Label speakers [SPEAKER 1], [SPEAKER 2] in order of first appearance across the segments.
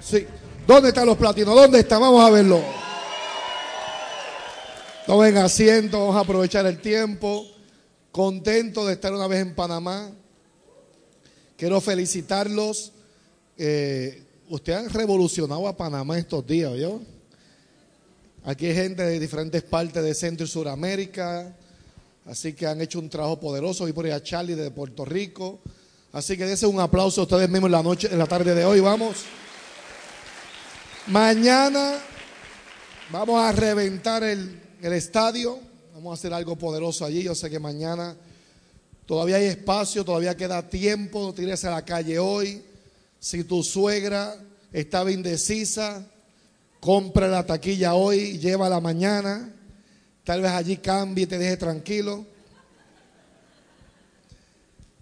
[SPEAKER 1] Sí. ¿Dónde están los platinos? ¿Dónde están? Vamos a verlo. Tomen asiento, vamos a aprovechar el tiempo. Contento de estar una vez en Panamá. Quiero felicitarlos. Eh, ustedes han revolucionado a Panamá estos días, ¿yo? Aquí hay gente de diferentes partes de Centro y Suramérica. Así que han hecho un trabajo poderoso. Y por ahí a Charlie de Puerto Rico. Así que dense un aplauso a ustedes mismos en la noche, en la tarde de hoy. Vamos. Mañana vamos a reventar el, el estadio. Vamos a hacer algo poderoso allí. Yo sé que mañana todavía hay espacio, todavía queda tiempo. No tires a la calle hoy. Si tu suegra estaba indecisa, compra la taquilla hoy, llévala mañana. Tal vez allí cambie y te deje tranquilo.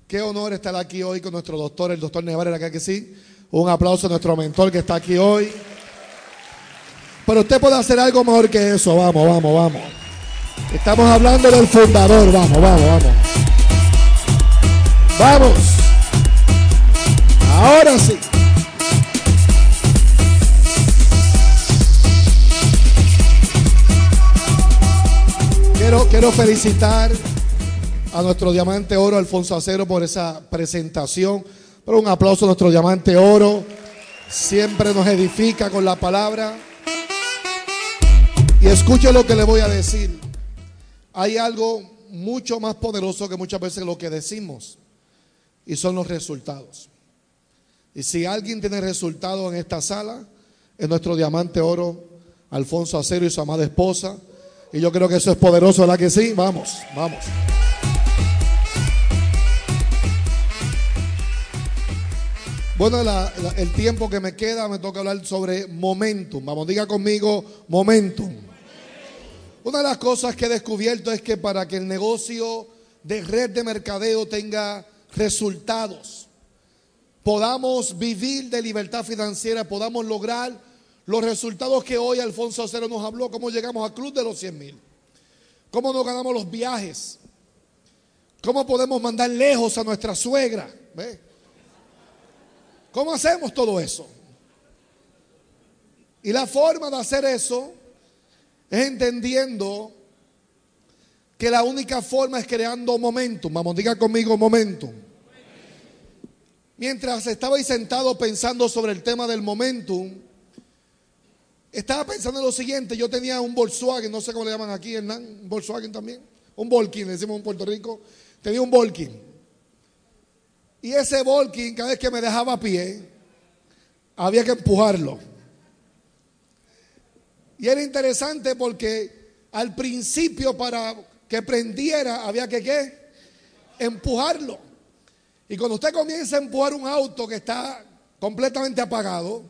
[SPEAKER 1] Qué honor estar aquí hoy con nuestro doctor, el doctor Nevares, acá que sí. Un aplauso a nuestro mentor que está aquí hoy. Pero usted puede hacer algo mejor que eso. Vamos, vamos, vamos. Estamos hablando del fundador. Vamos, vamos, vamos. Vamos. Ahora sí. Quiero, quiero felicitar a nuestro diamante oro, Alfonso Acero, por esa presentación. Pero un aplauso a nuestro diamante oro. Siempre nos edifica con la palabra. Y escuche lo que le voy a decir. Hay algo mucho más poderoso que muchas veces lo que decimos. Y son los resultados. Y si alguien tiene resultados en esta sala, es nuestro diamante oro, Alfonso Acero y su amada esposa. Y yo creo que eso es poderoso, ¿verdad que sí? Vamos, vamos. Bueno, la- el tiempo que me queda me toca hablar sobre momentum. Vamos, diga conmigo momentum. Una de las cosas que he descubierto es que para que el negocio de red de mercadeo tenga resultados, podamos vivir de libertad financiera, podamos lograr los resultados que hoy Alfonso Acero nos habló, cómo llegamos al club de los 100 mil, cómo nos ganamos los viajes, cómo podemos mandar lejos a nuestra suegra. ¿Ve? ¿Cómo hacemos todo eso? Y la forma de hacer eso es entendiendo que la única forma es creando momentum. Vamos, diga conmigo momentum. Mientras estaba ahí sentado pensando sobre el tema del momentum, estaba pensando en lo siguiente. Yo tenía un Volkswagen, no sé cómo le llaman aquí, Hernán, un Volkswagen también. Un Volkin, decimos en Puerto Rico. Tenía un Volkin. Y ese Volkin, cada vez que me dejaba a pie, había que empujarlo. Y era interesante porque al principio para que prendiera había que ¿qué? empujarlo. Y cuando usted comienza a empujar un auto que está completamente apagado,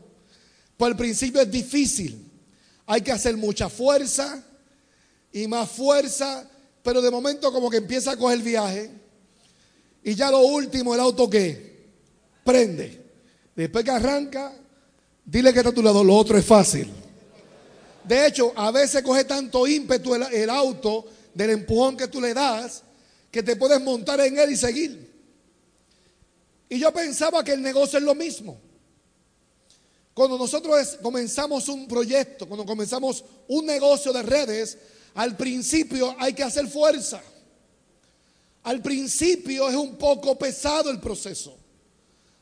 [SPEAKER 1] pues al principio es difícil. Hay que hacer mucha fuerza y más fuerza, pero de momento como que empieza a coger viaje. Y ya lo último, el auto que prende. Después que arranca, dile que está a tu lado, lo otro es fácil. De hecho, a veces coge tanto ímpetu el, el auto del empujón que tú le das, que te puedes montar en él y seguir. Y yo pensaba que el negocio es lo mismo. Cuando nosotros comenzamos un proyecto, cuando comenzamos un negocio de redes, al principio hay que hacer fuerza. Al principio es un poco pesado el proceso.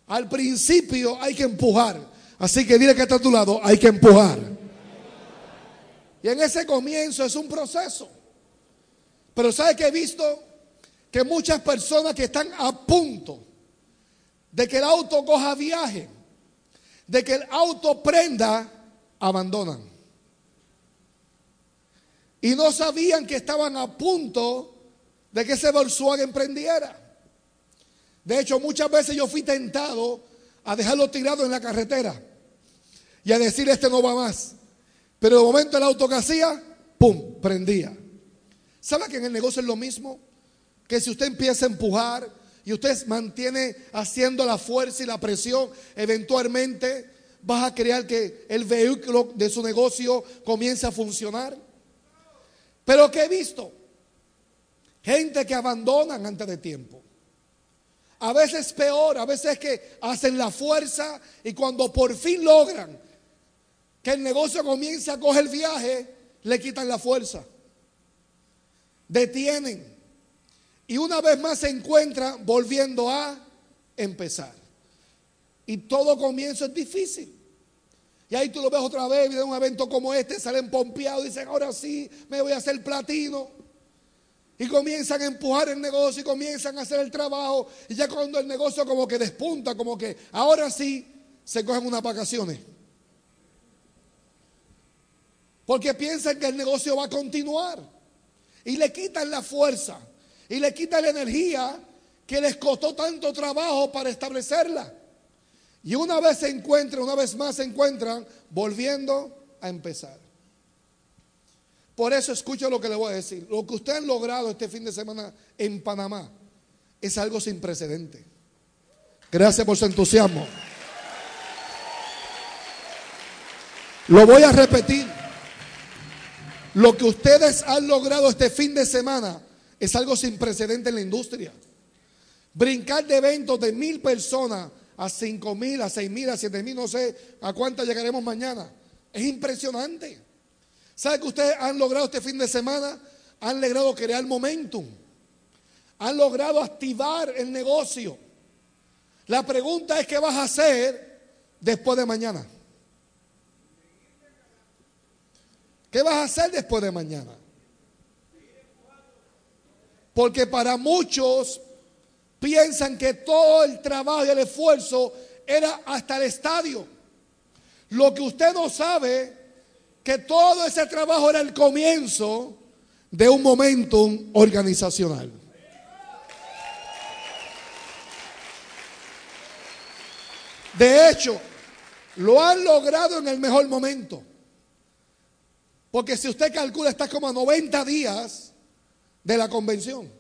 [SPEAKER 1] Al principio hay que empujar. Así que dile que está a tu lado, hay que empujar. Y en ese comienzo es un proceso. Pero ¿sabe que he visto? Que muchas personas que están a punto de que el auto coja viaje, de que el auto prenda, abandonan. Y no sabían que estaban a punto de que ese Volkswagen prendiera. De hecho, muchas veces yo fui tentado a dejarlo tirado en la carretera. y a decir este no va más. Pero de momento el auto que hacía, ¡pum!, prendía. ¿Sabe que en el negocio es lo mismo? Que si usted empieza a empujar y usted mantiene haciendo la fuerza y la presión, eventualmente vas a crear que el vehículo de su negocio comience a funcionar. Pero ¿qué he visto? Gente que abandonan antes de tiempo. A veces peor, a veces que hacen la fuerza y cuando por fin logran que el negocio comience a coger viaje, le quitan la fuerza. Detienen. Y una vez más se encuentran volviendo a empezar. Y todo comienzo es difícil. Y ahí tú lo ves otra vez, en un evento como este, salen pompeados y dicen, ahora sí, me voy a hacer platino. Y comienzan a empujar el negocio y comienzan a hacer el trabajo. Y ya cuando el negocio como que despunta, como que ahora sí se cogen unas vacaciones. Porque piensan que el negocio va a continuar. Y le quitan la fuerza. Y le quitan la energía que les costó tanto trabajo para establecerla. Y una vez se encuentran, una vez más se encuentran, volviendo a empezar. Por eso escucho lo que le voy a decir. Lo que usted ha logrado este fin de semana en Panamá es algo sin precedente. Gracias por su entusiasmo. Lo voy a repetir. Lo que ustedes han logrado este fin de semana es algo sin precedente en la industria. Brincar de eventos de mil personas a cinco mil, a seis mil, a siete mil, no sé a cuántas llegaremos mañana. Es impresionante. ¿Sabe que ustedes han logrado este fin de semana? Han logrado crear momentum. Han logrado activar el negocio. La pregunta es qué vas a hacer después de mañana. ¿Qué vas a hacer después de mañana? Porque para muchos piensan que todo el trabajo y el esfuerzo era hasta el estadio. Lo que usted no sabe que todo ese trabajo era el comienzo de un momentum organizacional. De hecho, lo han logrado en el mejor momento. Porque si usted calcula, está como a 90 días de la convención.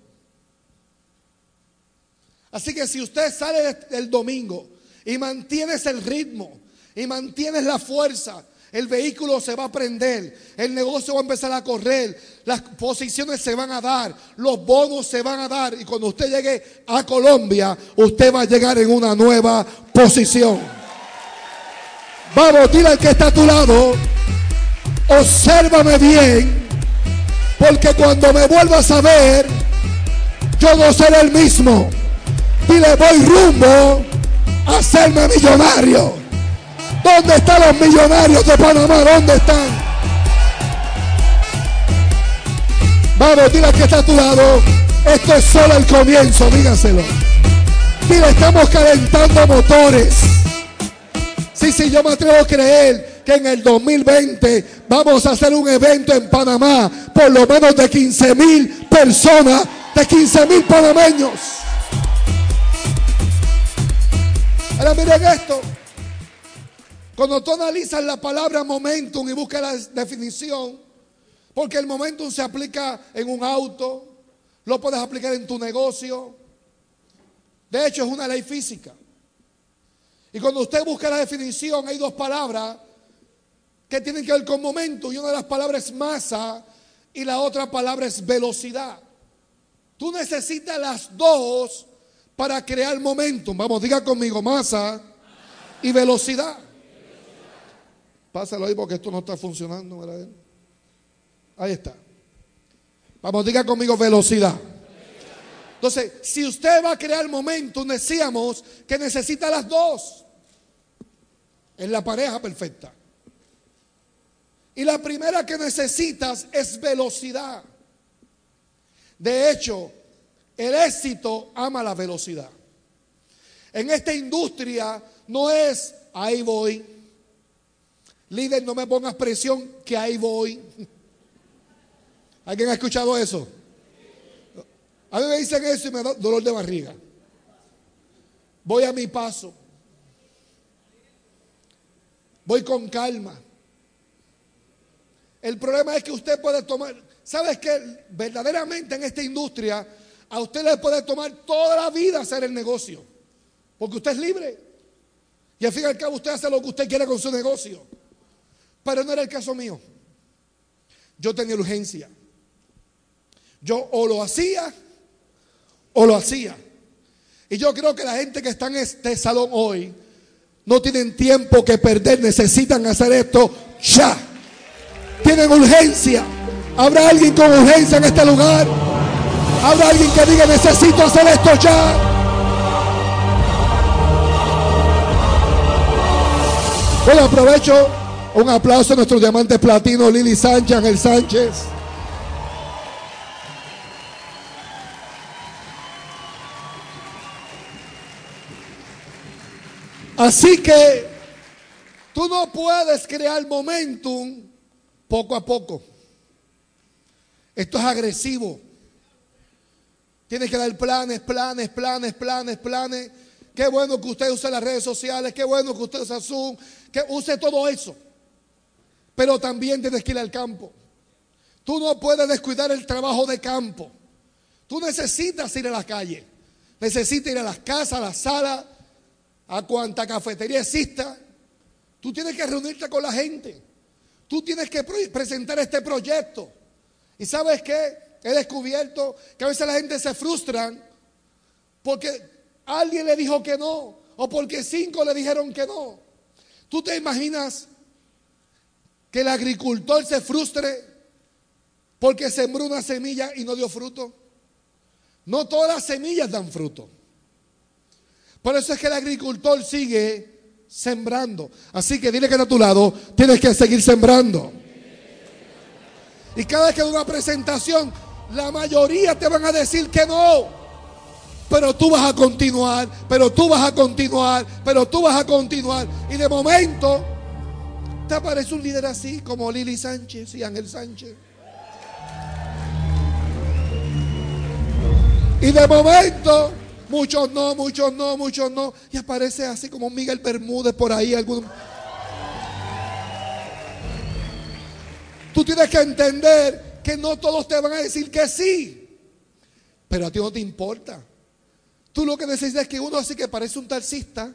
[SPEAKER 1] Así que si usted sale el domingo y mantienes el ritmo y mantienes la fuerza, el vehículo se va a prender, el negocio va a empezar a correr, las posiciones se van a dar, los bonos se van a dar y cuando usted llegue a Colombia, usted va a llegar en una nueva posición. Vamos, dile al que está a tu lado, obsérvame bien, porque cuando me vuelvas a ver, yo no seré el mismo. Dile, voy rumbo a hacerme millonario. ¿Dónde están los millonarios de Panamá? ¿Dónde están? Vamos, dile que está a tu lado. Esto es solo el comienzo, dígaselo. Dile, estamos calentando motores. Sí, sí, yo me atrevo a creer que en el 2020 vamos a hacer un evento en Panamá, por lo menos de 15 mil personas, de 15 mil panameños. Ahora miren esto. Cuando tú analizas la palabra momentum y buscas la definición, porque el momentum se aplica en un auto, lo puedes aplicar en tu negocio. De hecho, es una ley física. Y cuando usted busca la definición, hay dos palabras que tienen que ver con momentum. Y una de las palabras es masa y la otra palabra es velocidad. Tú necesitas las dos para crear momentum. Vamos, diga conmigo, masa y velocidad. Pásalo ahí porque esto no está funcionando. ¿verdad? Ahí está. Vamos, diga conmigo velocidad. Entonces, si usted va a crear momentum, decíamos que necesita las dos. Es la pareja perfecta. Y la primera que necesitas es velocidad. De hecho, el éxito ama la velocidad. En esta industria no es ahí voy, Líder, no me pongas presión, que ahí voy. ¿Alguien ha escuchado eso? A mí me dicen eso y me da dolor de barriga. Voy a mi paso. voy con calma. El problema es que usted puede tomar, ¿sabes que Verdaderamente en esta industria a usted le puede tomar toda la vida hacer el negocio, porque usted es libre. Y al fin y al cabo usted hace lo que usted quiera con su negocio. Pero no era el caso mío. Yo tenía urgencia. Yo o lo hacía o lo hacía. Y yo creo que la gente que está en este salón hoy no tienen tiempo que perder, necesitan hacer esto ya. Tienen urgencia. ¿Habrá alguien con urgencia en este lugar? ¿Habrá alguien que diga necesito hacer esto ya? Bueno, aprovecho un aplauso a nuestro diamante platino Lili Sánchez, Ángel Sánchez. Así que tú no puedes crear momentum poco a poco. Esto es agresivo. Tienes que dar planes, planes, planes, planes, planes. Qué bueno que usted use las redes sociales, qué bueno que usted use Zoom, que use todo eso. Pero también tienes que ir al campo. Tú no puedes descuidar el trabajo de campo. Tú necesitas ir a la calle. Necesitas ir a las casas, a las salas a cuanta cafetería exista, tú tienes que reunirte con la gente. Tú tienes que presentar este proyecto. ¿Y sabes qué? He descubierto que a veces la gente se frustra porque alguien le dijo que no o porque cinco le dijeron que no. ¿Tú te imaginas que el agricultor se frustre porque sembró una semilla y no dio fruto? No todas las semillas dan fruto. Por eso es que el agricultor sigue sembrando. Así que dile que está a tu lado, tienes que seguir sembrando. Y cada vez que una presentación, la mayoría te van a decir que no. Pero tú vas a continuar, pero tú vas a continuar, pero tú vas a continuar. Y de momento te aparece un líder así como Lili Sánchez y Ángel Sánchez. Y de momento Muchos no, muchos no, muchos no. Y aparece así como Miguel Bermúdez por ahí. Tú tienes que entender que no todos te van a decir que sí. Pero a ti no te importa. Tú lo que necesitas es que uno así que parece un taxista,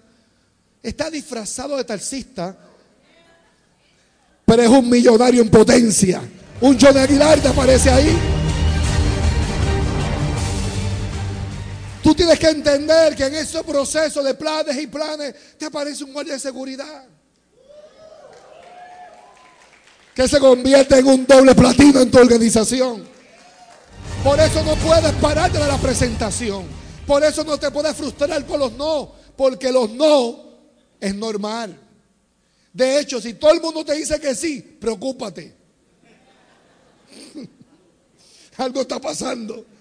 [SPEAKER 1] está disfrazado de taxista, pero es un millonario en potencia. Un John Aguilar te aparece ahí. Tú tienes que entender que en ese proceso de planes y planes te aparece un guardia de seguridad. Que se convierte en un doble platino en tu organización. Por eso no puedes pararte de la presentación. Por eso no te puedes frustrar por los no. Porque los no es normal. De hecho, si todo el mundo te dice que sí, preocúpate. Algo está pasando.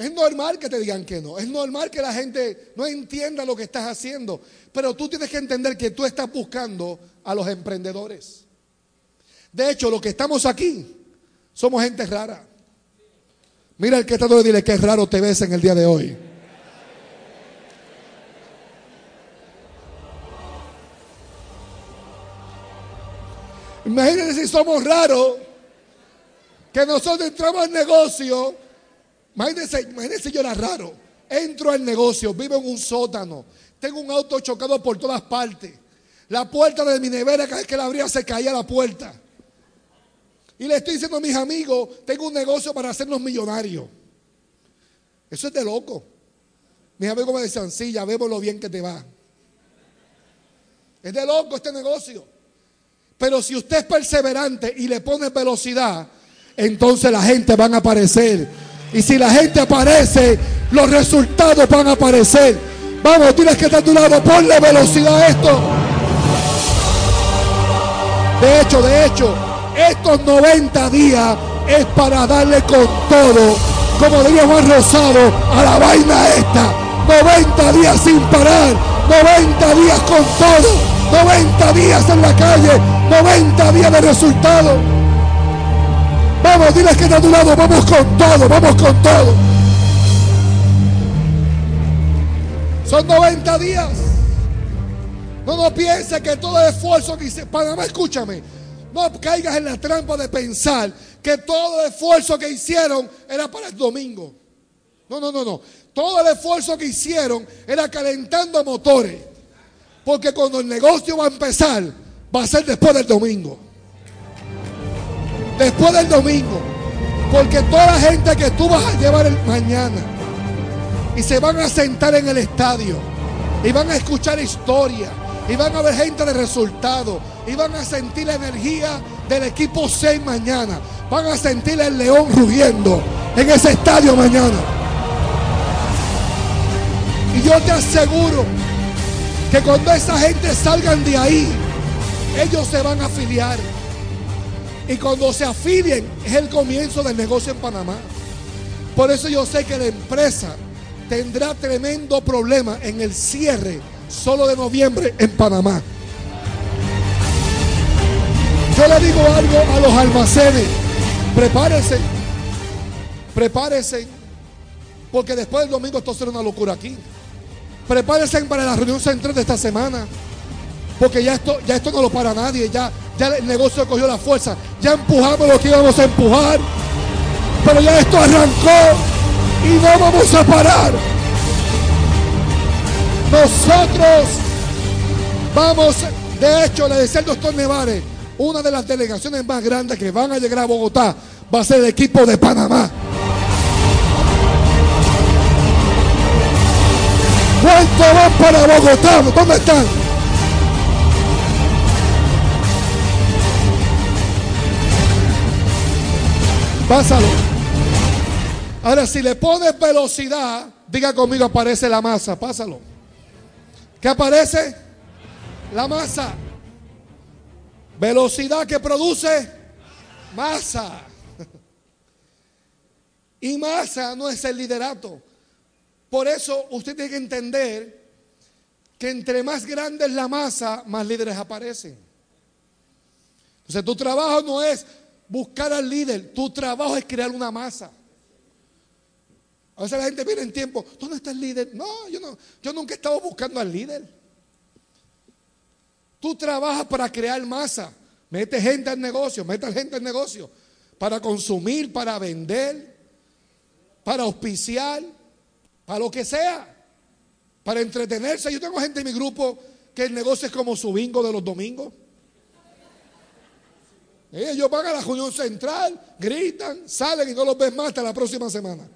[SPEAKER 1] Es normal que te digan que no. Es normal que la gente no entienda lo que estás haciendo. Pero tú tienes que entender que tú estás buscando a los emprendedores. De hecho, los que estamos aquí somos gente rara. Mira el que está de dile que es raro te ves en el día de hoy. Imagínense si somos raros, que nosotros entramos al negocio Imagínense, imagínense yo era raro. Entro al negocio, vivo en un sótano, tengo un auto chocado por todas partes. La puerta de mi nevera, cada vez que la abría se caía la puerta. Y le estoy diciendo a mis amigos, tengo un negocio para hacernos millonarios. Eso es de loco. Mis amigos me decían, sí, ya vemos lo bien que te va. Es de loco este negocio. Pero si usted es perseverante y le pone velocidad, entonces la gente van a aparecer y si la gente aparece, los resultados van a aparecer. Vamos, tienes que estar a tu lado, ponle velocidad a esto. De hecho, de hecho, estos 90 días es para darle con todo, como diría Juan Rosado, a la vaina esta. 90 días sin parar, 90 días con todo, 90 días en la calle, 90 días de resultados. Vamos, diles que está a tu lado, vamos con todo, vamos con todo. Son 90 días. No, no piense que todo el esfuerzo que hice, Panamá, escúchame, no caigas en la trampa de pensar que todo el esfuerzo que hicieron era para el domingo. No, no, no, no. Todo el esfuerzo que hicieron era calentando motores. Porque cuando el negocio va a empezar, va a ser después del domingo. Después del domingo. Porque toda la gente que tú vas a llevar mañana y se van a sentar en el estadio y van a escuchar historia y van a ver gente de resultado y van a sentir la energía del equipo 6 mañana. Van a sentir el león rugiendo en ese estadio mañana. Y yo te aseguro que cuando esa gente salgan de ahí, ellos se van a afiliar. Y cuando se afilien es el comienzo del negocio en Panamá. Por eso yo sé que la empresa tendrá tremendo problema en el cierre solo de noviembre en Panamá. Yo le digo algo a los almacenes. Prepárense. Prepárense. Porque después del domingo esto será una locura aquí. Prepárense para la reunión central de esta semana. Porque ya esto, ya esto no lo para nadie. Ya, ya el negocio cogió la fuerza. Ya empujamos lo que íbamos a empujar. Pero ya esto arrancó. Y no vamos a parar. Nosotros vamos, de hecho, le decía el doctor Nevares, una de las delegaciones más grandes que van a llegar a Bogotá va a ser el equipo de Panamá. ¿Cuánto van para Bogotá? ¿Dónde están? Pásalo. Ahora, si le pones velocidad, diga conmigo, aparece la masa. Pásalo. ¿Qué aparece? La masa. Velocidad que produce masa. Y masa no es el liderato. Por eso usted tiene que entender que entre más grande es la masa, más líderes aparecen. Entonces tu trabajo no es buscar al líder, tu trabajo es crear una masa. A veces la gente viene en tiempo, ¿dónde está el líder? No, yo, no, yo nunca he estado buscando al líder. Tú trabajas para crear masa. Mete gente al negocio, mete gente al negocio. Para consumir, para vender, para auspiciar, para lo que sea. Para entretenerse. Yo tengo gente en mi grupo que el negocio es como su bingo de los domingos. Ellos van a la reunión central, gritan, salen y no los ves más hasta la próxima semana.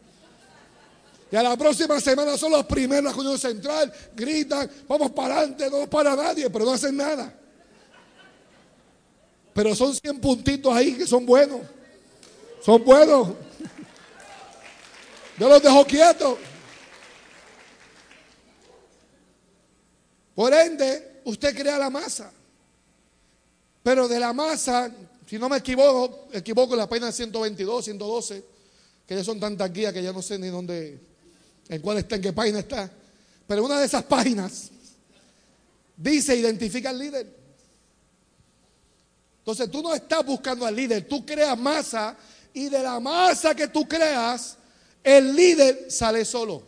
[SPEAKER 1] Y a la próxima semana son los primeros en la reunión central, gritan, vamos para adelante, no para nadie, pero no hacen nada. Pero son 100 puntitos ahí que son buenos. Son buenos. Yo los dejo quietos. Por ende, usted crea la masa. Pero de la masa, si no me equivoco, equivoco en la página 122, 112, que ya son tantas guías que ya no sé ni dónde en cuál está, en qué página está. Pero una de esas páginas dice identifica al líder. Entonces tú no estás buscando al líder, tú creas masa y de la masa que tú creas, el líder sale solo.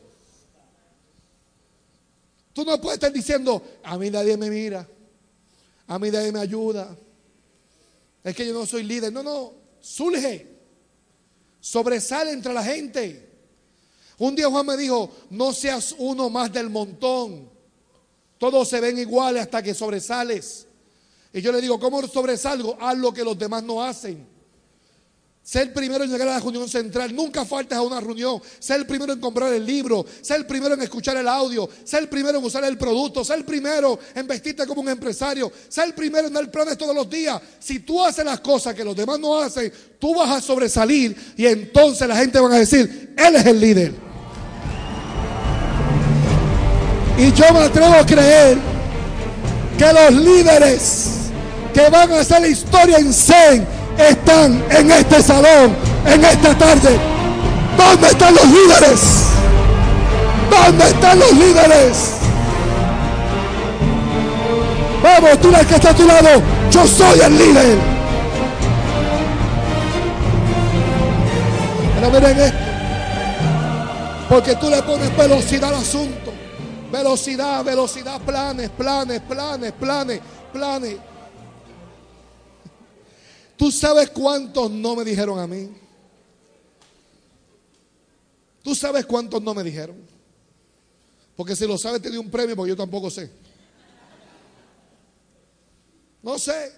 [SPEAKER 1] Tú no puedes estar diciendo, a mí nadie me mira, a mí nadie me ayuda, es que yo no soy líder. No, no, surge, sobresale entre la gente. Un día Juan me dijo, no seas uno más del montón. Todos se ven iguales hasta que sobresales. Y yo le digo, ¿cómo sobresalgo? Haz lo que los demás no hacen. Ser el primero en llegar a la reunión central. Nunca faltes a una reunión. Ser el primero en comprar el libro. Ser el primero en escuchar el audio. Ser el primero en usar el producto. Ser el primero en vestirte como un empresario. Ser el primero en dar planes todos los días. Si tú haces las cosas que los demás no hacen, tú vas a sobresalir. Y entonces la gente va a decir, Él es el líder. Y yo me atrevo a creer que los líderes que van a hacer la historia en Zen están en este salón, en esta tarde. ¿Dónde están los líderes? ¿Dónde están los líderes? Vamos, tú el que está a tu lado, yo soy el líder. Pero miren esto, porque tú le pones velocidad al asunto. Velocidad, velocidad, planes, planes, planes, planes, planes. ¿Tú sabes cuántos no me dijeron a mí? ¿Tú sabes cuántos no me dijeron? Porque si lo sabes te di un premio, porque yo tampoco sé. No sé.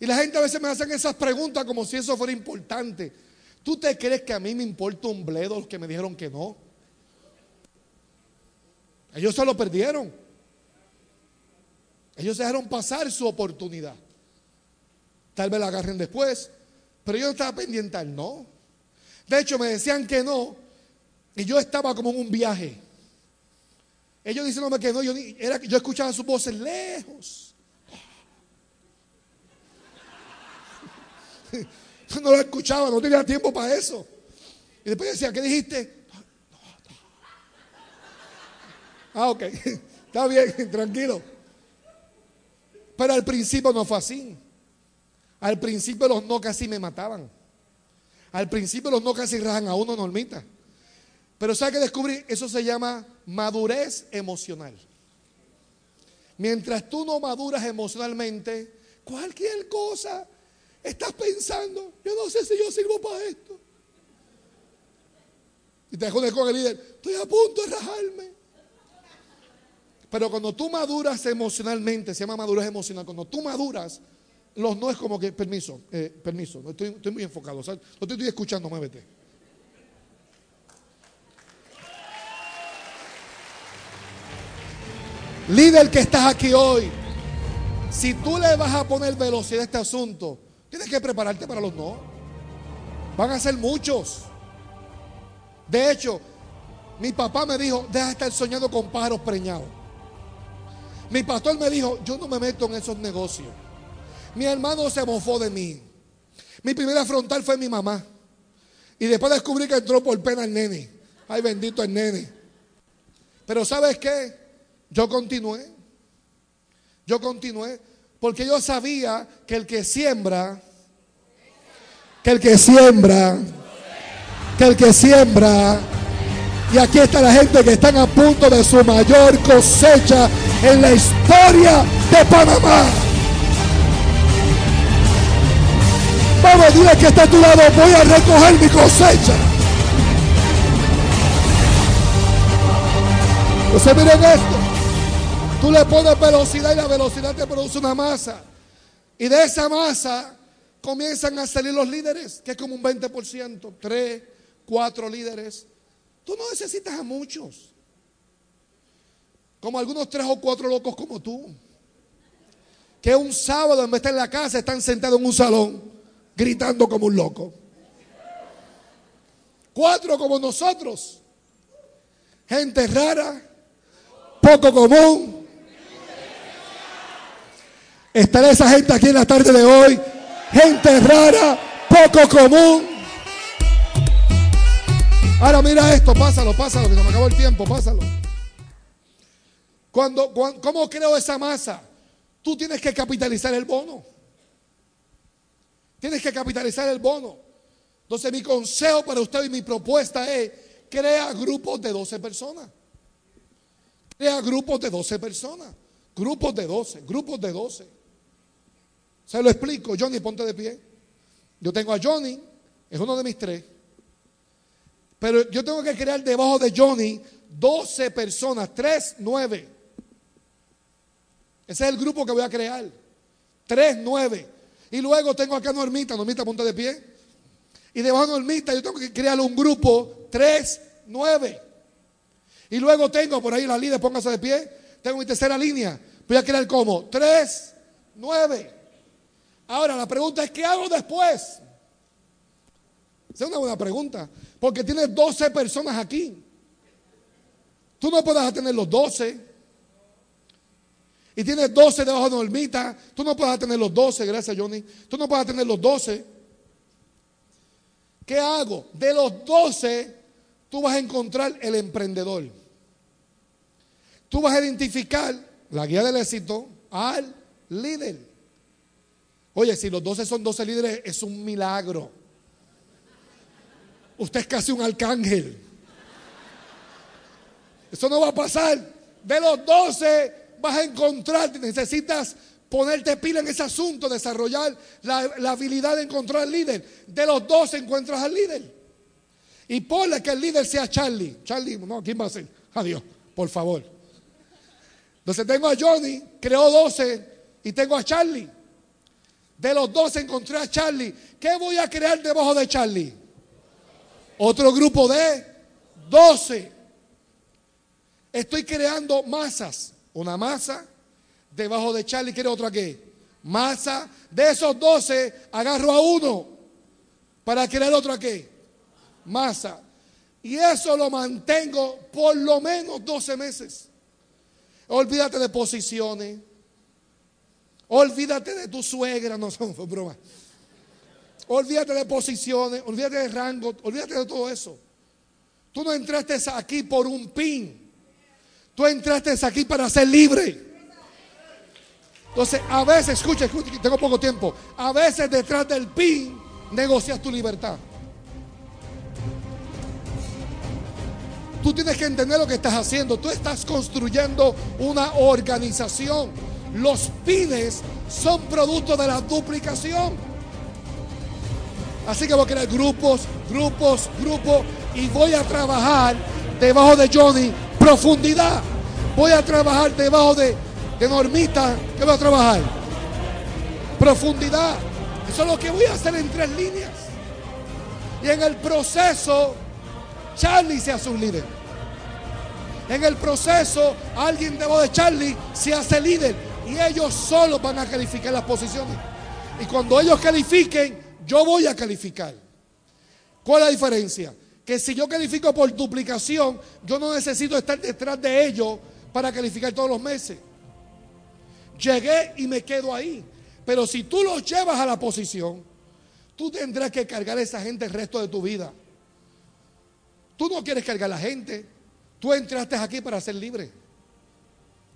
[SPEAKER 1] Y la gente a veces me hacen esas preguntas como si eso fuera importante. ¿Tú te crees que a mí me importa un bledo los que me dijeron que no? Ellos se lo perdieron. Ellos dejaron pasar su oportunidad. Tal vez la agarren después. Pero yo estaba pendiente al no. De hecho, me decían que no. Y yo estaba como en un viaje. Ellos diciéndome que no. Yo, era, yo escuchaba sus voces lejos. No lo escuchaba, no tenía tiempo para eso. Y después decía, ¿qué dijiste? Ah, ok. Está bien, tranquilo. Pero al principio no fue así. Al principio los no casi me mataban. Al principio los no casi rajan a uno normita. Pero ¿sabe que descubrí? Eso se llama madurez emocional. Mientras tú no maduras emocionalmente, cualquier cosa estás pensando, yo no sé si yo sirvo para esto. Y te jodes con el líder, estoy a punto de rajarme. Pero cuando tú maduras emocionalmente, se llama madurez emocional, cuando tú maduras, los no es como que, permiso, eh, permiso, estoy, estoy, muy enfocado, no te estoy escuchando, muévete. Líder que estás aquí hoy, si tú le vas a poner velocidad a este asunto, tienes que prepararte para los no. Van a ser muchos. De hecho, mi papá me dijo, deja de estar soñando con pájaros preñados. Mi pastor me dijo, yo no me meto en esos negocios. Mi hermano se mofó de mí. Mi primera frontal fue mi mamá. Y después descubrí que entró por pena el nene. Ay, bendito el nene. Pero ¿sabes qué? Yo continué. Yo continué. Porque yo sabía que el que siembra, que el que siembra, que el que siembra, y aquí está la gente que están a punto de su mayor cosecha en la historia de Panamá. Vamos, dile que está a tu lado, voy a recoger mi cosecha. Entonces miren esto. Tú le pones velocidad y la velocidad te produce una masa. Y de esa masa comienzan a salir los líderes, que es como un 20%, 3, 4 líderes. Tú no necesitas a muchos. Como algunos tres o cuatro locos como tú. Que un sábado en vez de estar en la casa están sentados en un salón gritando como un loco. Cuatro como nosotros. Gente rara, poco común. Estará esa gente aquí en la tarde de hoy. Gente rara, poco común. Ahora mira esto, pásalo, pásalo, que se me acabó el tiempo, pásalo. Cuando, cuando, ¿Cómo creo esa masa? Tú tienes que capitalizar el bono. Tienes que capitalizar el bono. Entonces mi consejo para usted y mi propuesta es, crea grupos de 12 personas. Crea grupos de 12 personas. Grupos de 12, grupos de 12. Se lo explico. Johnny, ponte de pie. Yo tengo a Johnny, es uno de mis tres. Pero yo tengo que crear debajo de Johnny 12 personas, 3, 9. Ese es el grupo que voy a crear. 3, 9. Y luego tengo acá Normita, Normita ponte de pie. Y debajo de Normita yo tengo que crear un grupo 3, 9. Y luego tengo por ahí la líder, póngase de pie. Tengo mi tercera línea. Voy a crear como 3, 9. Ahora la pregunta es, ¿qué hago después? Esa es una buena pregunta. Porque tienes 12 personas aquí. Tú no puedes tener los 12 y tienes 12 debajo de Normita, tú no puedes tener los 12, gracias Johnny, tú no puedes tener los 12. ¿Qué hago? De los 12, tú vas a encontrar el emprendedor. Tú vas a identificar la guía del éxito al líder. Oye, si los 12 son 12 líderes, es un milagro. Usted es casi un arcángel. Eso no va a pasar. De los 12 vas a encontrar, necesitas ponerte pila en ese asunto, desarrollar la, habilidad de encontrar al líder. De los 12 encuentras al líder. Y ponle que el líder sea Charlie. Charlie, no, ¿quién va a ser? Adiós, por favor. Entonces tengo a Johnny, creó 12 y tengo a Charlie. De los 12 encontré a Charlie. ¿Qué voy a crear debajo de Charlie? Otro grupo de 12. Estoy creando masas. Una masa. Debajo de Charlie, ¿quiere otra qué? Masa. De esos 12, agarro a uno. Para crear otra qué? Masa. Y eso lo mantengo por lo menos 12 meses. Olvídate de posiciones. Olvídate de tu suegra. No son bromas. Olvídate de posiciones, olvídate de rango, olvídate de todo eso. Tú no entraste aquí por un pin. Tú entraste aquí para ser libre. Entonces, a veces, escucha, escucha, tengo poco tiempo. A veces detrás del pin negocias tu libertad. Tú tienes que entender lo que estás haciendo. Tú estás construyendo una organización. Los pines son producto de la duplicación. Así que voy a crear grupos, grupos, grupos y voy a trabajar debajo de Johnny profundidad. Voy a trabajar debajo de, de Normita. ¿Qué voy a trabajar? Profundidad. Eso es lo que voy a hacer en tres líneas. Y en el proceso, Charlie se hace un líder. En el proceso, alguien debajo de Charlie se hace líder. Y ellos solo van a calificar las posiciones. Y cuando ellos califiquen, yo voy a calificar. ¿Cuál es la diferencia? Que si yo califico por duplicación, yo no necesito estar detrás de ellos para calificar todos los meses. Llegué y me quedo ahí. Pero si tú los llevas a la posición, tú tendrás que cargar a esa gente el resto de tu vida. Tú no quieres cargar a la gente. Tú entraste aquí para ser libre.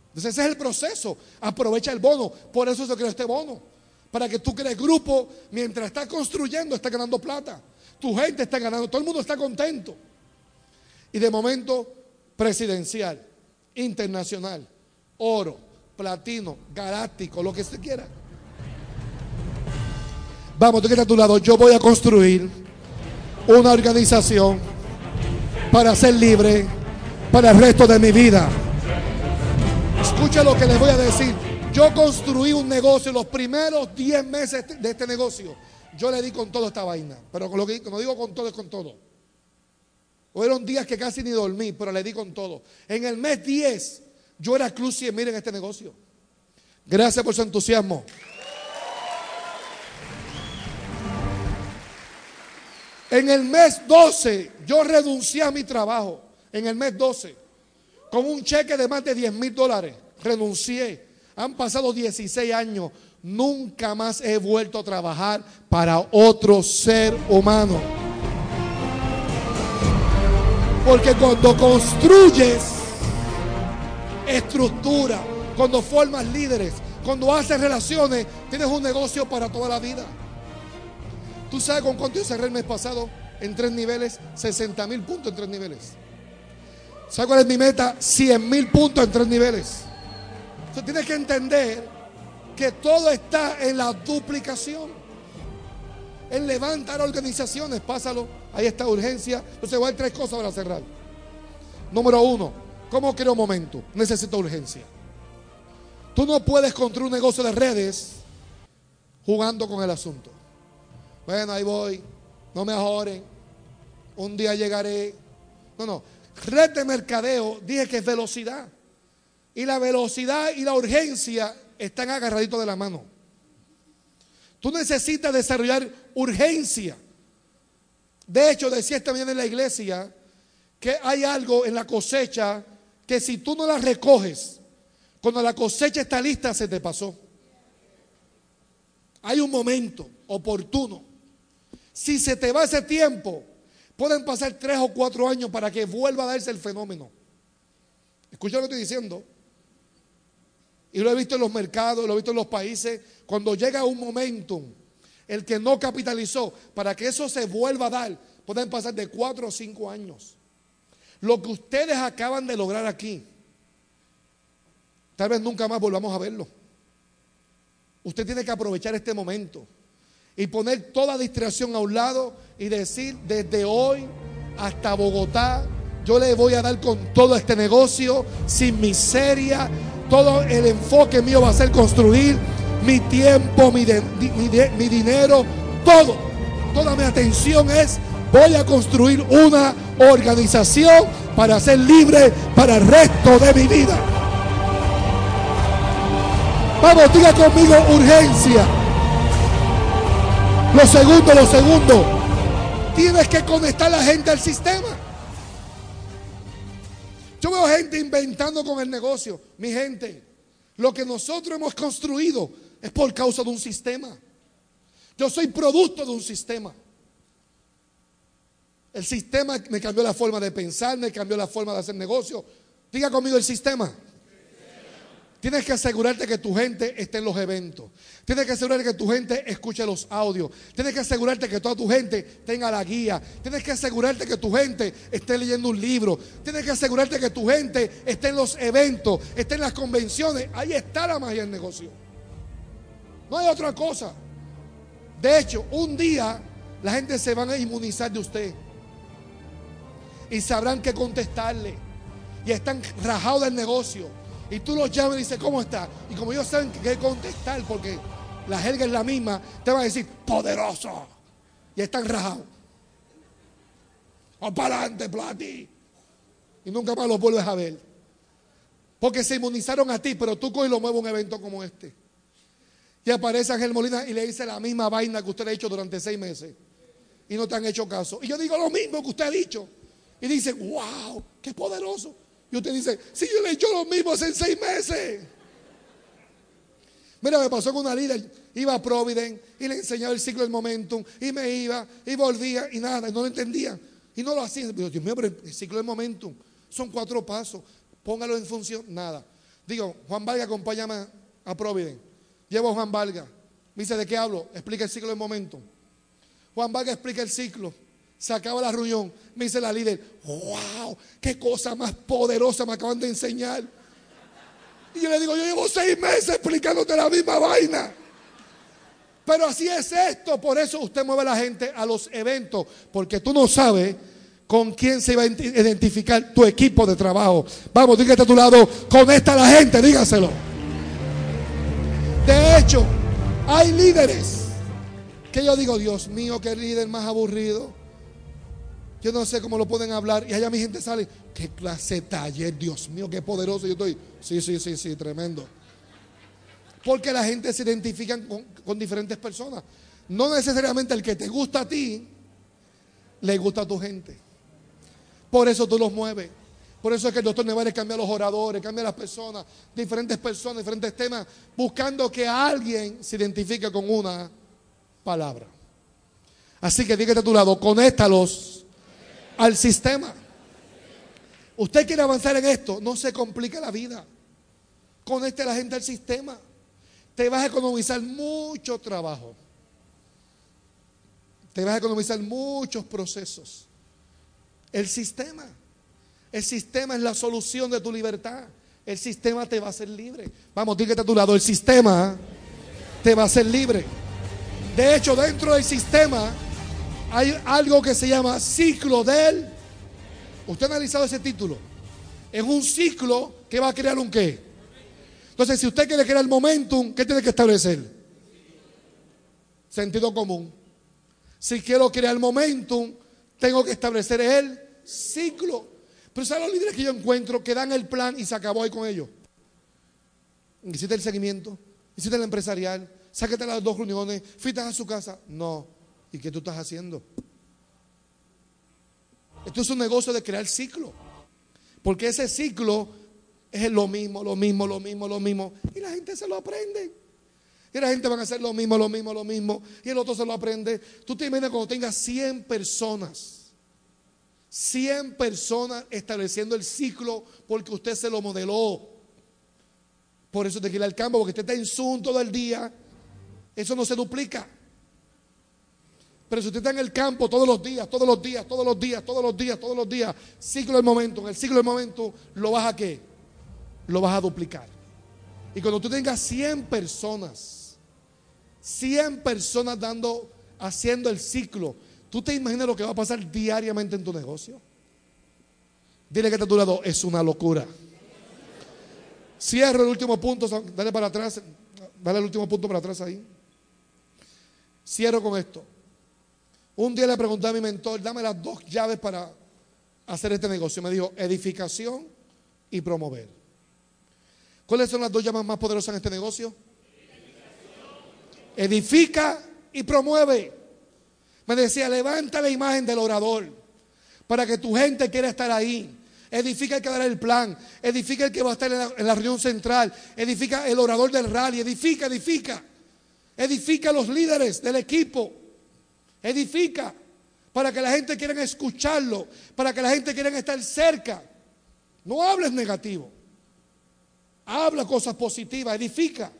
[SPEAKER 1] Entonces ese es el proceso. Aprovecha el bono. Por eso se creó este bono para que tú crees grupo, mientras estás construyendo, estás ganando plata. Tu gente está ganando, todo el mundo está contento. Y de momento, presidencial, internacional, oro, platino, galáctico, lo que se quiera. Vamos, tú que a tu lado, yo voy a construir una organización para ser libre para el resto de mi vida. Escucha lo que les voy a decir. Yo construí un negocio, los primeros 10 meses de este negocio, yo le di con toda esta vaina. Pero con lo que digo con todo es con todo. Fueron días que casi ni dormí, pero le di con todo. En el mes 10, yo era cruz y miren este negocio. Gracias por su entusiasmo. En el mes 12, yo renuncié a mi trabajo. En el mes 12, con un cheque de más de 10 mil dólares, renuncié han pasado 16 años. Nunca más he vuelto a trabajar para otro ser humano. Porque cuando construyes estructura, cuando formas líderes, cuando haces relaciones, tienes un negocio para toda la vida. ¿Tú sabes con cuánto yo cerré el mes pasado? En tres niveles, 60 mil puntos en tres niveles. ¿Sabes cuál es mi meta? 100 mil puntos en tres niveles. Tú tienes que entender que todo está en la duplicación. En levantar organizaciones, pásalo. Ahí está urgencia. Entonces voy a tres cosas para cerrar. Número uno, ¿cómo creo momento? Necesito urgencia. Tú no puedes construir un negocio de redes jugando con el asunto. Bueno, ahí voy. No me ajoren. Un día llegaré. No, no. Red de mercadeo, dije que es velocidad. Y la velocidad y la urgencia están agarraditos de la mano. Tú necesitas desarrollar urgencia. De hecho, decía esta mañana en la iglesia que hay algo en la cosecha que si tú no la recoges, cuando la cosecha está lista, se te pasó. Hay un momento oportuno. Si se te va ese tiempo, pueden pasar tres o cuatro años para que vuelva a darse el fenómeno. Escucha lo que estoy diciendo. Y lo he visto en los mercados, lo he visto en los países. Cuando llega un momento, el que no capitalizó, para que eso se vuelva a dar, pueden pasar de cuatro o cinco años. Lo que ustedes acaban de lograr aquí, tal vez nunca más volvamos a verlo. Usted tiene que aprovechar este momento y poner toda distracción a un lado y decir, desde hoy hasta Bogotá, yo le voy a dar con todo este negocio, sin miseria, todo el enfoque mío va a ser construir mi tiempo, mi, mi dinero, todo, toda mi atención es, voy a construir una organización para ser libre para el resto de mi vida. Vamos, diga conmigo urgencia. Lo segundo, lo segundo. Tienes que conectar a la gente al sistema. Yo veo gente inventando con el negocio. Mi gente, lo que nosotros hemos construido es por causa de un sistema. Yo soy producto de un sistema. El sistema me cambió la forma de pensar, me cambió la forma de hacer negocio. Diga conmigo el sistema. Tienes que asegurarte que tu gente esté en los eventos. Tienes que asegurarte que tu gente escuche los audios. Tienes que asegurarte que toda tu gente tenga la guía. Tienes que asegurarte que tu gente esté leyendo un libro. Tienes que asegurarte que tu gente esté en los eventos, esté en las convenciones. Ahí está la magia del negocio. No hay otra cosa. De hecho, un día la gente se van a inmunizar de usted. Y sabrán qué contestarle. Y están rajados del negocio y tú los llamas y dices, ¿cómo está? Y como ellos saben qué contestar, porque la jerga es la misma, te van a decir, poderoso. Y están rajados. O para adelante, Plati. Y nunca más los vuelves a ver. Porque se inmunizaron a ti, pero tú coges y lo mueves a un evento como este. Y aparece Ángel Molina y le dice la misma vaina que usted ha hecho durante seis meses. Y no te han hecho caso. Y yo digo lo mismo que usted ha dicho. Y dice, wow, qué poderoso. Y usted dice, si yo le he hecho lo mismo hace seis meses. Mira, me pasó con una líder, iba a Providence y le enseñaba el ciclo del momentum y me iba y volvía y nada, y no lo entendía. Y no lo hacía. Dios mío, pero el ciclo del momentum son cuatro pasos. Póngalo en función, nada. Digo, Juan Valga, acompáñame a Providence. Llevo a Juan Valga. Me dice, ¿de qué hablo? Explica el ciclo del momentum. Juan Valga explica el ciclo. Se acaba la reunión. Me dice la líder, wow, qué cosa más poderosa me acaban de enseñar. Y yo le digo, yo llevo seis meses explicándote la misma vaina. Pero así es esto. Por eso usted mueve a la gente a los eventos. Porque tú no sabes con quién se va a identificar tu equipo de trabajo. Vamos, dígate a tu lado, conecta a la gente, dígaselo. De hecho, hay líderes que yo digo, Dios mío, qué líder más aburrido. Yo no sé cómo lo pueden hablar. Y allá mi gente sale. Qué clase de taller, Dios mío, qué poderoso. Yo estoy. Sí, sí, sí, sí, tremendo. Porque la gente se identifica con, diferentes personas. No necesariamente el que te gusta a ti, le gusta a tu gente. Por eso tú los mueves. Por eso es que el doctor Nevares cambia a los oradores, cambia a las personas, diferentes personas, diferentes temas, buscando que alguien se identifique con una palabra. Así que dígate a tu lado, conéctalos al sistema. Usted quiere avanzar en esto, no se complique la vida. Conecte a la gente al sistema. Te vas a economizar mucho trabajo. Te vas a economizar muchos procesos. El sistema. El sistema es la solución de tu libertad. El sistema te va a hacer libre. Vamos, dígate a tu lado. El sistema te va a hacer libre. De hecho, dentro del sistema hay algo que se llama ciclo del... ¿Usted ha analizado ese título? Es un ciclo que va a crear un qué. Entonces, si usted quiere crear el momentum, ¿qué tiene que establecer? Sentido común. Si quiero crear el momentum, tengo que establecer el ciclo. Pero ¿saben los líderes que yo encuentro que dan el plan y se acabó ahí con ellos? Hiciste el seguimiento, hiciste el empresarial, sáquete las dos reuniones, fuiste a su casa. No. ¿Y qué tú estás haciendo? Esto es un negocio de crear ciclo. Porque ese ciclo es lo mismo, lo mismo, lo mismo, lo mismo. Y la gente se lo aprende. Y la gente va a hacer lo mismo, lo mismo, lo mismo. Y el otro se lo aprende. Tú te imaginas cuando tengas 100 personas. 100 personas estableciendo el ciclo porque usted se lo modeló. Por eso te quiere al campo, porque usted está en Zoom todo el día. Eso no se duplica. Pero si usted está en el campo todos los días, todos los días, todos los días, todos los días, todos los días, ciclo del momento, en el ciclo del momento, ¿lo vas a qué? Lo vas a duplicar. Y cuando tú tengas 100 personas, 100 personas dando, haciendo el ciclo, ¿tú te imaginas lo que va a pasar diariamente en tu negocio? Dile que está a tu lado, es una locura. Cierro el último punto, dale para atrás, dale el último punto para atrás ahí. Cierro con esto. Un día le pregunté a mi mentor, dame las dos llaves para hacer este negocio. Me dijo, edificación y promover. ¿Cuáles son las dos llaves más poderosas en este negocio? Edifica y promueve. Me decía, levanta la imagen del orador para que tu gente quiera estar ahí. Edifica el que dará el plan. Edifica el que va a estar en la, en la reunión central. Edifica el orador del rally. Edifica, edifica. Edifica a los líderes del equipo. Edifica para que la gente quiera escucharlo, para que la gente quiera estar cerca. No hables negativo. Habla cosas positivas, edifica.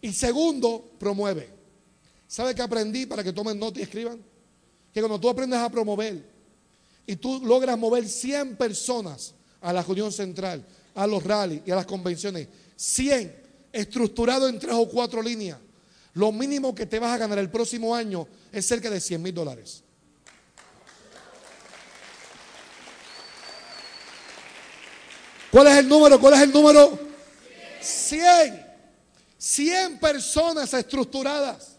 [SPEAKER 1] Y segundo, promueve. ¿Sabe qué aprendí para que tomen nota y escriban? Que cuando tú aprendes a promover y tú logras mover 100 personas a la reunión central, a los rallies y a las convenciones, 100 estructurado en tres o cuatro líneas, lo mínimo que te vas a ganar el próximo año es cerca de 100 mil dólares. ¿Cuál es el número? ¿Cuál es el número? 100. 100 personas estructuradas.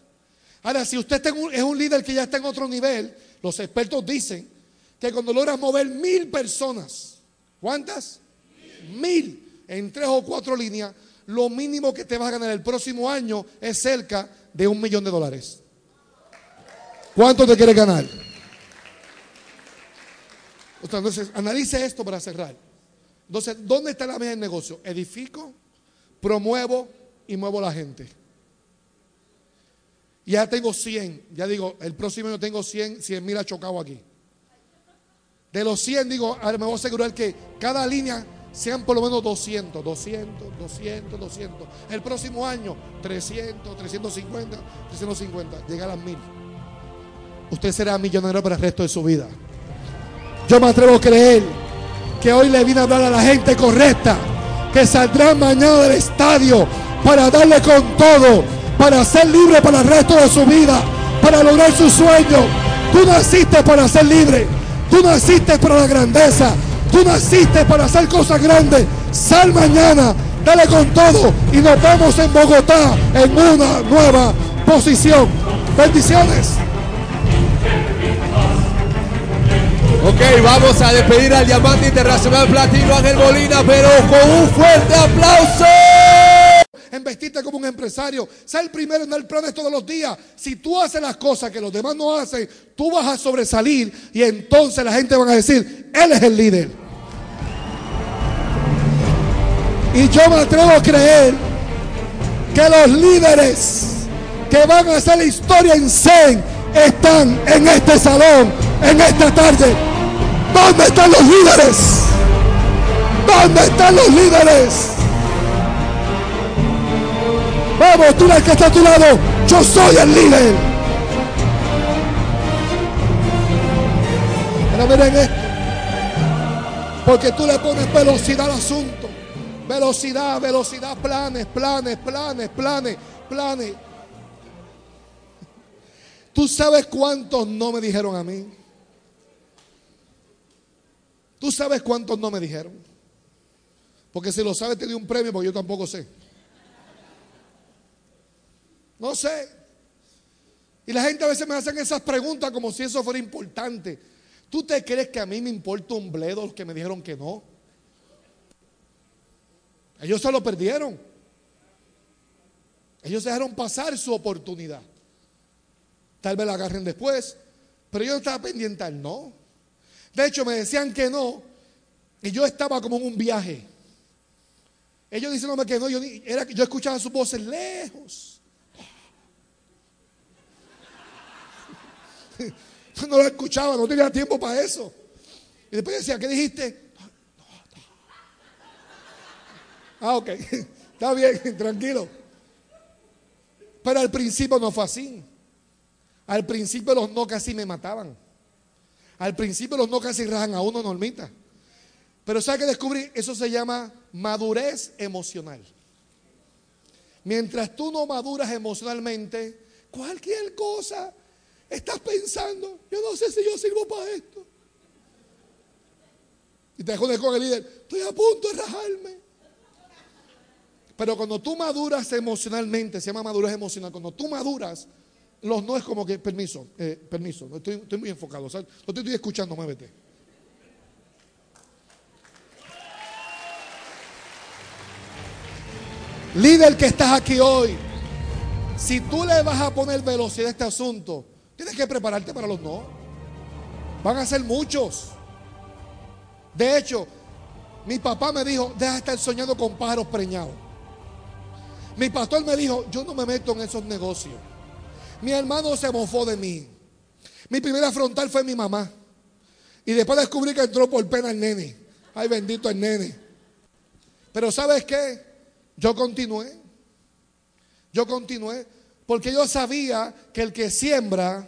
[SPEAKER 1] Ahora, si usted es un líder que ya está en otro nivel, los expertos dicen que cuando logras mover mil personas, ¿cuántas? Mil en tres o cuatro líneas, lo mínimo que te vas a ganar el próximo año es cerca de un millón de dólares. ¿Cuánto te quieres ganar? Entonces, analice esto para cerrar. Entonces, ¿dónde está la mesa del negocio? Edifico, promuevo y muevo la gente. Ya tengo 100, ya digo, el próximo año tengo 100, 100 mil ha chocado aquí. De los 100, digo, ahora me voy a asegurar que cada línea sean por lo menos 200, 200, 200, 200. El próximo año, 300, 350, 350, llegar a mil. Usted será millonario para el resto de su vida. Yo me atrevo a creer que hoy le vine a hablar a la gente correcta, que saldrá mañana del estadio para darle con todo, para ser libre para el resto de su vida, para lograr su sueño. Tú naciste para ser libre, tú naciste para la grandeza, tú naciste para hacer cosas grandes. Sal mañana, dale con todo y nos vemos en Bogotá en una nueva posición. Bendiciones.
[SPEAKER 2] Ok, vamos a despedir al diamante internacional platino Ángel Molina, pero con un fuerte aplauso.
[SPEAKER 1] En vestirte como un empresario, ser el primero en dar planes todos los días. Si tú haces las cosas que los demás no hacen, tú vas a sobresalir y entonces la gente va a decir, él es el líder. Y yo me atrevo a creer que los líderes que van a hacer la historia en CEN están en este salón, en esta tarde. ¿Dónde están los líderes? ¿Dónde están los líderes? Vamos, tú la que está a tu lado, yo soy el líder. Pero miren esto. Porque tú le pones velocidad al asunto. Velocidad, velocidad, planes, planes, planes, planes, planes. ¿Tú sabes cuántos no me dijeron a mí? ¿Tú sabes cuántos no me dijeron? Porque si lo sabes te di un premio, porque yo tampoco sé. No sé. Y la gente a veces me hacen esas preguntas como si eso fuera importante. ¿Tú te crees que a mí me importa un bledo los que me dijeron que no? Ellos se lo perdieron. Ellos dejaron pasar su oportunidad. Tal vez la agarren después. Pero yo estaba pendiente al no. De hecho, me decían que no. Y yo estaba como en un viaje. Ellos diciéndome que no. Yo, era, yo escuchaba sus voces lejos. No lo escuchaba, no tenía tiempo para eso. Y después decía, ¿qué dijiste? Ah, ok. Está bien, tranquilo. Pero al principio no fue así. Al principio los no casi me mataban. Al principio los no casi rajan a uno normita. Pero ¿sabe que descubrí? Eso se llama madurez emocional. Mientras tú no maduras emocionalmente, cualquier cosa estás pensando, yo no sé si yo sirvo para esto. Y te jodes con el líder, estoy a punto de rajarme. Pero cuando tú maduras emocionalmente, se llama madurez emocional, cuando tú maduras, los no es como que, permiso, eh, permiso, estoy, estoy muy enfocado, no te estoy escuchando, muévete. Líder que estás aquí hoy, si tú le vas a poner velocidad a este asunto, tienes que prepararte para los no. Van a ser muchos. De hecho, mi papá me dijo, deja de estar soñando con pájaros preñados. Mi pastor me dijo, yo no me meto en esos negocios. Mi hermano se mofó de mí. Mi primera frontal fue mi mamá. Y después descubrí que entró por pena el nene. Ay, bendito el nene. Pero ¿sabes qué? Yo continué. Yo continué. Porque yo sabía que el que siembra,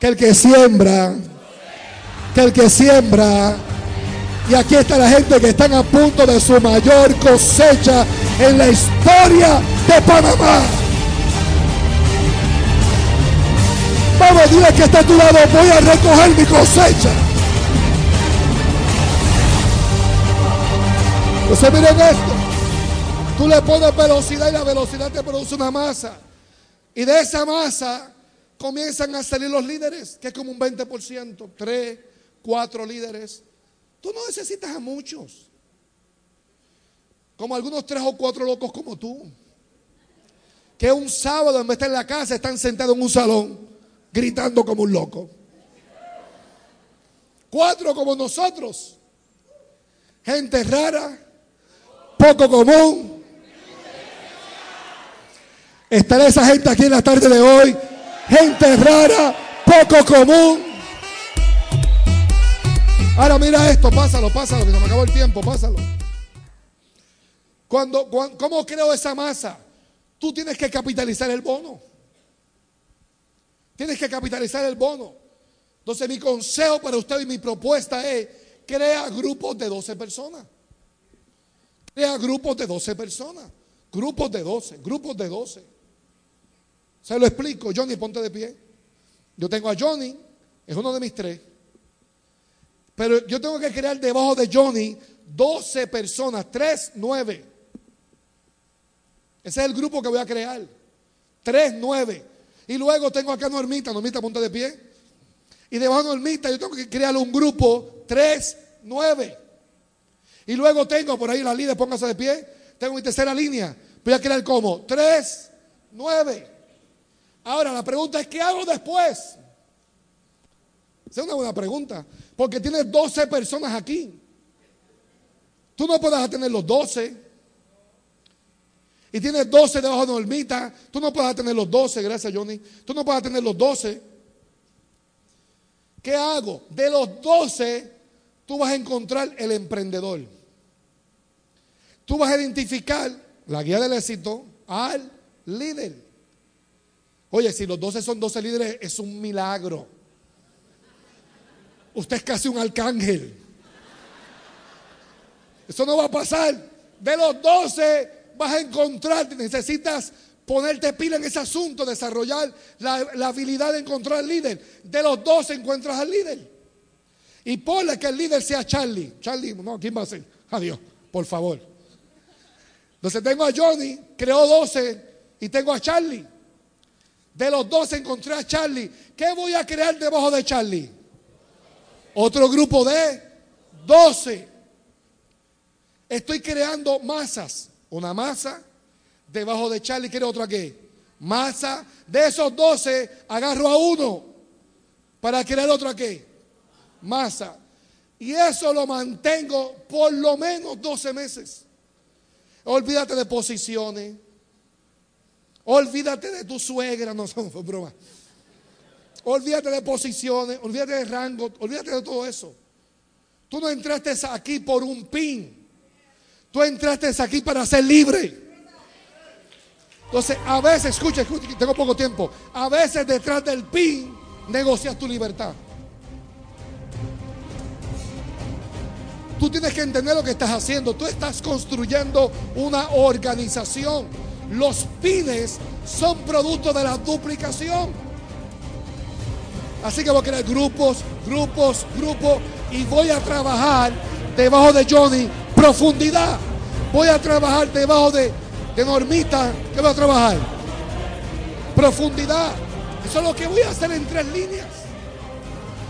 [SPEAKER 1] que el que siembra, que el que siembra, y aquí está la gente que están a punto de su mayor cosecha en la historia de Panamá. Vamos, dile que está a tu lado, voy a recoger mi cosecha. Entonces miren esto. Tú le pones velocidad y la velocidad te produce una masa. Y de esa masa comienzan a salir los líderes, que es como un 20%, 3, 4 líderes. Tú no necesitas a muchos. Como algunos tres o cuatro locos como tú. Que un sábado en vez de estar en la casa están sentados en un salón gritando como un loco. Cuatro como nosotros. Gente rara, poco común, Estará esa gente aquí en la tarde de hoy. Gente rara, poco común. Ahora mira esto, pásalo, pásalo, que se me acabó el tiempo, pásalo. Cuando, ¿Cómo creo esa masa? Tú tienes que capitalizar el bono. Tienes que capitalizar el bono. Entonces mi consejo para usted y mi propuesta es, crea grupos de 12 personas. Crea grupos de 12 personas. Grupos de 12, grupos de 12. Se lo explico. Johnny, ponte de pie. Yo tengo a Johnny, es uno de mis tres. Pero yo tengo que crear debajo de Johnny 12 personas, 3, 9. Ese es el grupo que voy a crear. 3, 9. Y luego tengo acá a Normita, Normita, ponte de pie. Y debajo de Normita yo tengo que crear un grupo 3, 9. Y luego tengo por ahí la líder, póngase de pie. Tengo mi tercera línea. Voy a crear como 3, 9. Ahora, la pregunta es, ¿qué hago después? Esa es una buena pregunta. Porque tienes 12 personas aquí. Tú no puedes tener los 12. Y tienes 12 debajo de Normita. Tú no puedes tener los 12, gracias Johnny. Tú no puedes tener los 12. ¿Qué hago? De los 12, tú vas a encontrar el emprendedor. Tú vas a identificar la guía del éxito al líder. Oye, si los 12 son 12 líderes, es un milagro. Usted es casi un arcángel. Eso no va a pasar. De los 12 vas a encontrar, necesitas ponerte pila en ese asunto, desarrollar la, habilidad de encontrar al líder. De los 12 encuentras al líder. Y ponle que el líder sea Charlie. Charlie, no, ¿quién va a ser? Adiós, por favor. Entonces tengo a Johnny, creo 12 y tengo a Charlie. De los dos encontré a Charlie. ¿Qué voy a crear debajo de Charlie? Otro grupo de 12. Estoy creando masas. Una masa. Debajo de Charlie quiero otra qué? Masa. De esos 12 agarro a uno para crear otra qué? Masa. Y eso lo mantengo por lo menos 12 meses. Olvídate de posiciones. Olvídate de tu suegra, no son bromas. Olvídate de posiciones, olvídate de rango, olvídate de todo eso. Tú no entraste aquí por un pin. Tú entraste aquí para ser libre. Entonces, a veces, escucha, escucha, tengo poco tiempo. A veces detrás del PIN negocias tu libertad. Tú tienes que entender lo que estás haciendo. Tú estás construyendo una organización. Los pines son producto de la duplicación. Así que voy a crear grupos, grupos, grupos y voy a trabajar debajo de Johnny profundidad. Voy a trabajar debajo de, de Normita. ¿Qué voy a trabajar? Profundidad. Eso es lo que voy a hacer en tres líneas.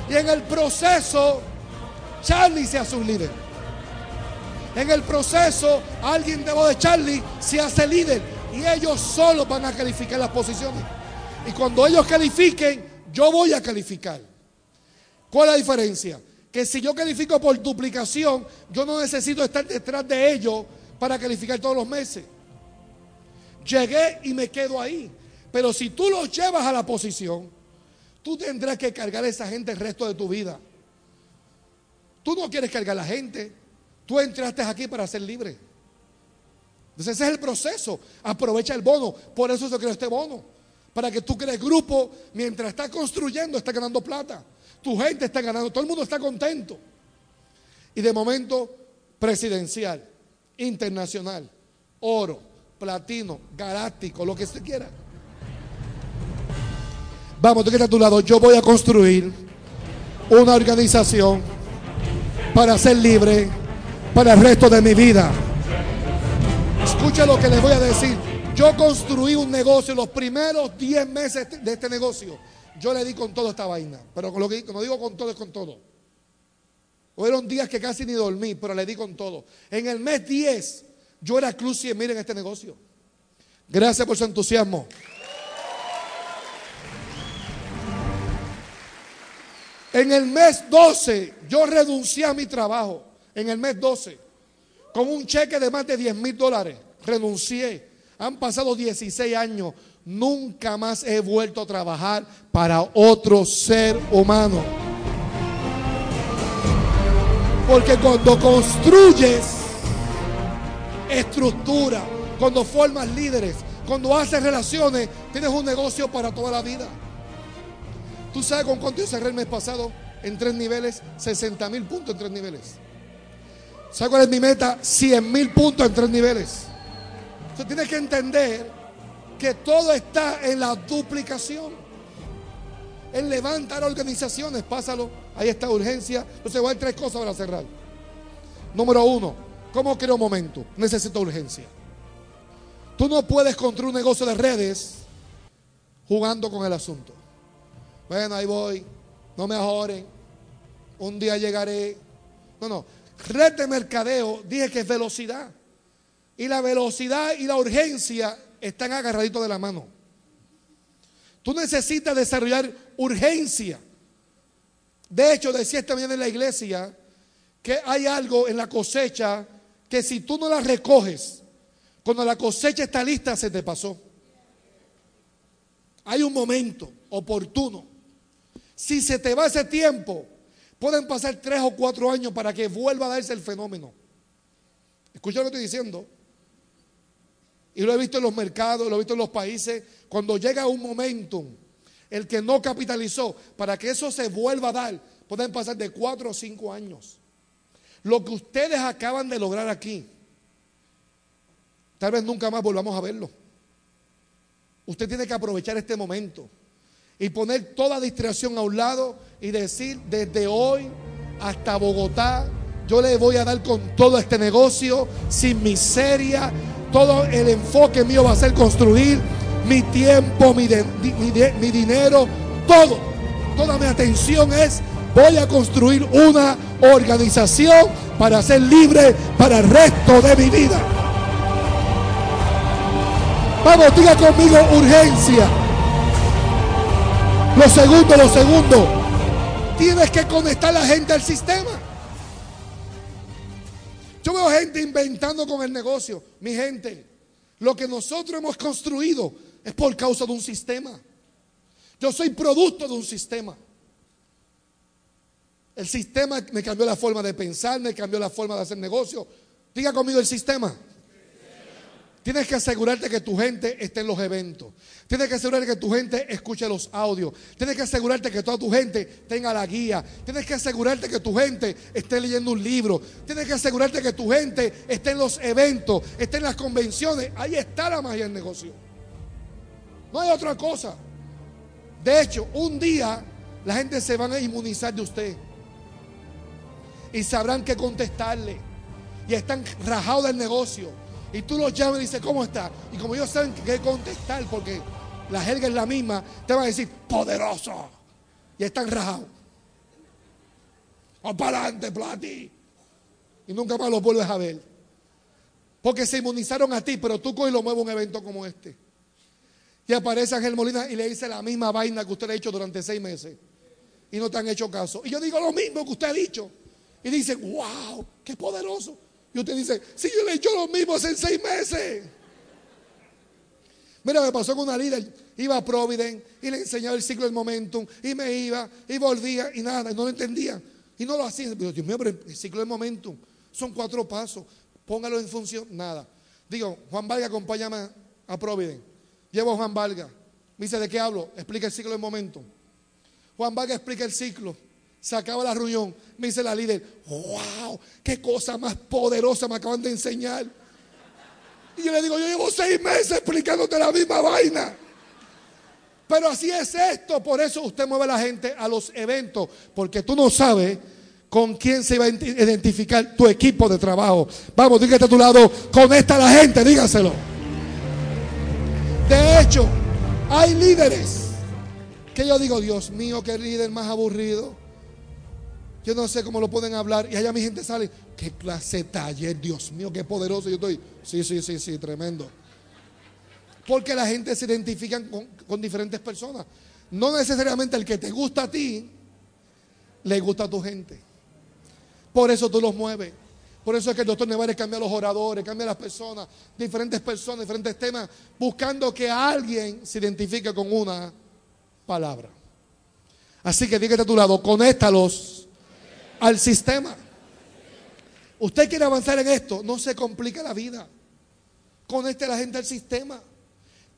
[SPEAKER 1] Y en el proceso, Charlie se hace un líder. En el proceso, alguien debajo de Charlie se hace líder. Y ellos solo van a calificar las posiciones. Y cuando ellos califiquen, yo voy a calificar. ¿Cuál es la diferencia? Que si yo califico por duplicación, yo no necesito estar detrás de ellos para calificar todos los meses. Llegué y me quedo ahí. Pero si tú los llevas a la posición, tú tendrás que cargar a esa gente el resto de tu vida. Tú no quieres cargar a la gente. Tú entraste aquí para ser libre. Entonces ese es el proceso. Aprovecha el bono. Por eso se creó este bono. Para que tú crees grupo mientras estás construyendo, estás ganando plata. Tu gente está ganando, todo el mundo está contento. Y de momento, presidencial, internacional, oro, platino, galáctico, lo que se quiera. Vamos, tú que a tu lado, yo voy a construir una organización para ser libre para el resto de mi vida. Escucha lo que les voy a decir. Yo construí un negocio los primeros 10 meses de este negocio. Yo le di con todo esta vaina. Pero con lo que no digo con todo es con todo. Fueron días que casi ni dormí, pero le di con todo. En el mes 10, yo era cruz y miren este negocio. Gracias por su entusiasmo. En el mes 12, yo renuncié a mi trabajo. En el mes 12, con un cheque de más de 10 mil dólares, renuncié. Han pasado 16 años. Nunca más he vuelto a trabajar para otro ser humano. Porque cuando construyes estructura, cuando formas líderes, cuando haces relaciones, tienes un negocio para toda la vida. ¿Tú sabes con cuánto yo cerré el mes pasado? En tres niveles, 60 mil puntos en tres niveles. ¿Sabes cuál es mi meta? 100 mil puntos en tres niveles. Entonces tienes que entender que todo está en la duplicación. En levantar organizaciones, pásalo. Ahí está urgencia. Entonces voy a tres cosas para cerrar. Número uno, ¿cómo creo momento? Necesito urgencia. Tú no puedes construir un negocio de redes jugando con el asunto. Bueno, ahí voy. No me ajoren. Un día llegaré. No, no. Red de mercadeo, dije que es velocidad. Y la velocidad y la urgencia están agarraditos de la mano. Tú necesitas desarrollar urgencia. De hecho, decía esta mañana en la iglesia que hay algo en la cosecha que si tú no la recoges, cuando la cosecha está lista, se te pasó. Hay un momento oportuno si se te va ese tiempo, pueden pasar tres o cuatro años para que vuelva a darse el fenómeno. Escucha lo que estoy diciendo. Y lo he visto en los mercados, lo he visto en los países. Cuando llega un momentum, el que no capitalizó, para que eso se vuelva a dar, pueden pasar de cuatro o cinco años. Lo que ustedes acaban de lograr aquí, tal vez nunca más volvamos a verlo. Usted tiene que aprovechar este momento y poner toda distracción a un lado y decir, desde hoy hasta Bogotá, yo le voy a dar con todo este negocio, sin miseria, todo el enfoque mío va a ser construir mi tiempo, mi, mi dinero, todo, toda mi atención es, voy a construir una organización para ser libre para el resto de mi vida. Vamos, diga conmigo urgencia. Lo segundo, lo segundo, tienes que conectar a la gente al sistema. Yo veo gente inventando con el negocio. Mi gente, lo que nosotros hemos construido es por causa de un sistema. Yo soy producto de un sistema. El sistema me cambió la forma de pensar, me cambió la forma de hacer negocio. Diga conmigo el sistema. Tienes que asegurarte que tu gente esté en los eventos. Tienes que asegurarte que tu gente escuche los audios. Tienes que asegurarte que toda tu gente tenga la guía. Tienes que asegurarte que tu gente esté leyendo un libro. Tienes que asegurarte que tu gente esté en los eventos, esté en las convenciones. Ahí está la magia del negocio. No hay otra cosa. De hecho, un día la gente se van a inmunizar de usted. Y sabrán qué contestarle. Y están rajados del negocio. Y tú los llamas y dices, ¿cómo está? Y como ellos saben qué contestar, porque la jerga es la misma, te van a decir, poderoso. Y están rajados. O para Plati. Y nunca más los vuelves a ver. Porque se inmunizaron a ti, pero tú coges y lo mueves a un evento como este. Y aparece Ángel Molina y le dice la misma vaina que usted le ha hecho durante seis meses. Y no te han hecho caso. Y yo digo lo mismo que usted ha dicho. Y dice, wow, qué poderoso. Y usted dice, si yo le he hecho lo mismo hace seis meses. Mira, me pasó con una líder, iba a Providence y le enseñaba el ciclo del momentum y me iba y volvía y nada, y no lo entendía. Y no lo hacía. Dios mío, pero el ciclo del momentum son cuatro pasos, póngalo en función, nada. Digo, Juan Valga, acompáñame a Providence. Llevo a Juan Valga. Me dice, ¿de qué hablo? Explica el ciclo del momentum. Juan Valga explica el ciclo. Se acaba la reunión. Me dice la líder, wow, qué cosa más poderosa me acaban de enseñar. Y yo le digo, yo llevo seis meses explicándote la misma vaina. Pero así es esto. Por eso usted mueve a la gente a los eventos. Porque tú no sabes con quién se va a identificar tu equipo de trabajo. Vamos, dígate a tu lado, conecta a la gente, dígaselo. De hecho, hay líderes que yo digo, Dios mío, qué líder más aburrido. Yo no sé cómo lo pueden hablar. Y allá mi gente sale. Qué clase de taller, Dios mío, qué poderoso. Yo estoy. Sí, sí, sí, sí, tremendo. Porque la gente se identifica con, diferentes personas. No necesariamente el que te gusta a ti, le gusta a tu gente. Por eso tú los mueves. Por eso es que el doctor Nevares cambia a los oradores, cambia a las personas, diferentes personas, diferentes temas, buscando que alguien se identifique con una palabra. Así que dígate a tu lado, conéctalos al sistema. Usted quiere avanzar en esto, no se complica la vida. Conecte a la gente al sistema.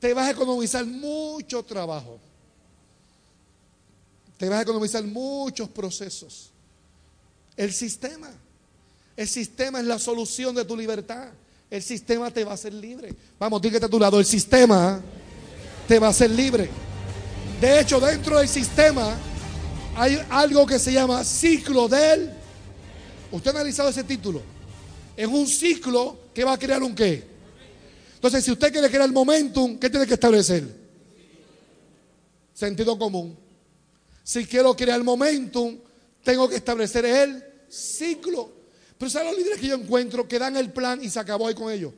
[SPEAKER 1] Te vas a economizar mucho trabajo. Te vas a economizar muchos procesos. El sistema. El sistema es la solución de tu libertad. El sistema te va a hacer libre. Vamos, dígate a tu lado, el sistema te va a hacer libre. De hecho, dentro del sistema hay algo que se llama ciclo del... ¿Usted ha analizado ese título? Es un ciclo que va a crear un qué. Entonces, si usted quiere crear el momentum, ¿qué tiene que establecer? Sentido común. Si quiero crear el momentum, tengo que establecer el ciclo. Pero ¿saben los líderes que yo encuentro que dan el plan y se acabó ahí con ellos?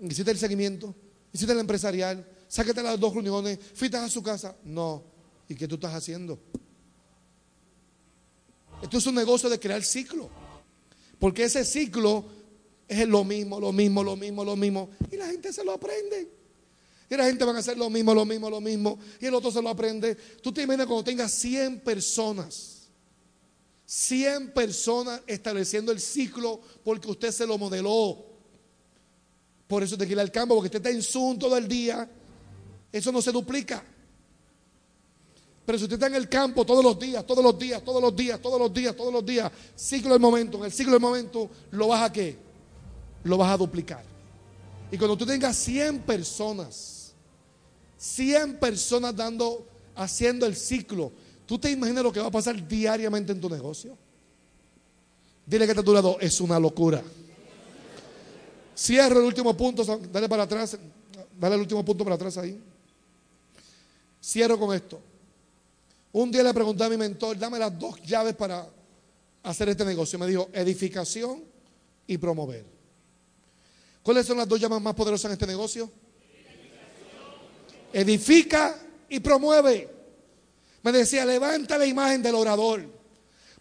[SPEAKER 1] Hiciste el seguimiento, hiciste el empresarial, sáquete las dos reuniones, fuiste a su casa. No. ¿Y qué tú estás haciendo? Esto es un negocio de crear ciclo. Porque ese ciclo es lo mismo, lo mismo, lo mismo, lo mismo. Y la gente se lo aprende. Y la gente va a hacer lo mismo, lo mismo, lo mismo. Y el otro se lo aprende. Tú te imaginas cuando tengas 100 personas. 100 personas estableciendo el ciclo porque usted se lo modeló. Por eso te quiere al campo, porque usted está en Zoom todo el día. Eso no se duplica. Pero si usted está en el campo todos los días, todos los días, todos los días, todos los días, todos los días, ciclo del momento, en el ciclo del momento, lo vas a qué? Lo vas a duplicar. Y cuando tú tengas 100 personas, 100 personas dando, haciendo el ciclo, ¿tú te imaginas lo que va a pasar diariamente en tu negocio? Dile que está a tu es una locura. Cierro el último punto, dale para atrás, dale el último punto para atrás ahí. Cierro con esto. Un día le pregunté a mi mentor, dame las dos llaves para hacer este negocio. Me dijo, edificación y promover. ¿Cuáles son las dos llaves más poderosas en este negocio? Edifica y promueve. Me decía, levanta la imagen del orador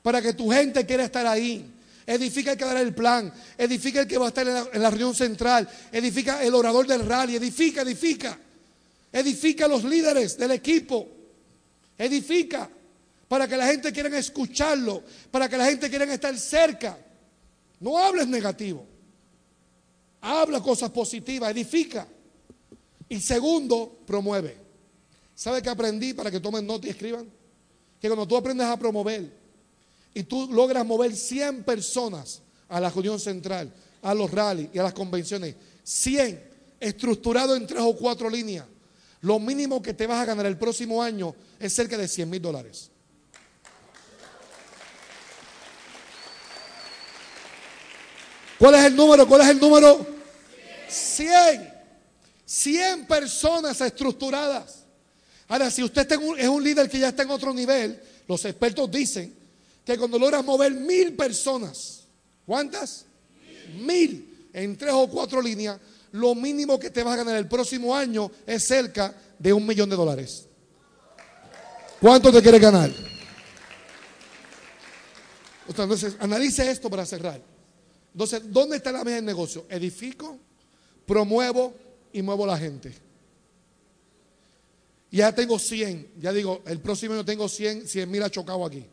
[SPEAKER 1] para que tu gente quiera estar ahí. Edifica el que dará el plan. Edifica el que va a estar en la, reunión central. Edifica el orador del rally. Edifica, edifica. Edifica los líderes del equipo. Edifica para que la gente quiera escucharlo, para que la gente quiera estar cerca. No hables negativo. habla cosas positivas, edifica. Y segundo, promueve. ¿Sabe qué aprendí para que tomen nota y escriban? Que cuando tú aprendes a promover y tú logras mover 100 personas a la reunión central, a los rallies y a las convenciones, 100 estructurado en tres o cuatro líneas, lo mínimo que te vas a ganar el próximo año es cerca de 100 mil dólares. ¿Cuál es el número? ¿Cuál es el número? 100. 100 personas estructuradas. Ahora, si usted es un líder que ya está en otro nivel, los expertos dicen que cuando logras mover mil personas, ¿cuántas? Mil en tres o cuatro líneas, lo mínimo que te vas a ganar el próximo año es cerca de un millón de dólares. ¿Cuánto te quieres ganar? Entonces, analice esto para cerrar. Entonces, ¿dónde está la mesa del negocio? Edifico, promuevo y muevo la gente. Ya tengo 100, ya digo, el próximo año tengo 100, 100 mil ha chocado aquí.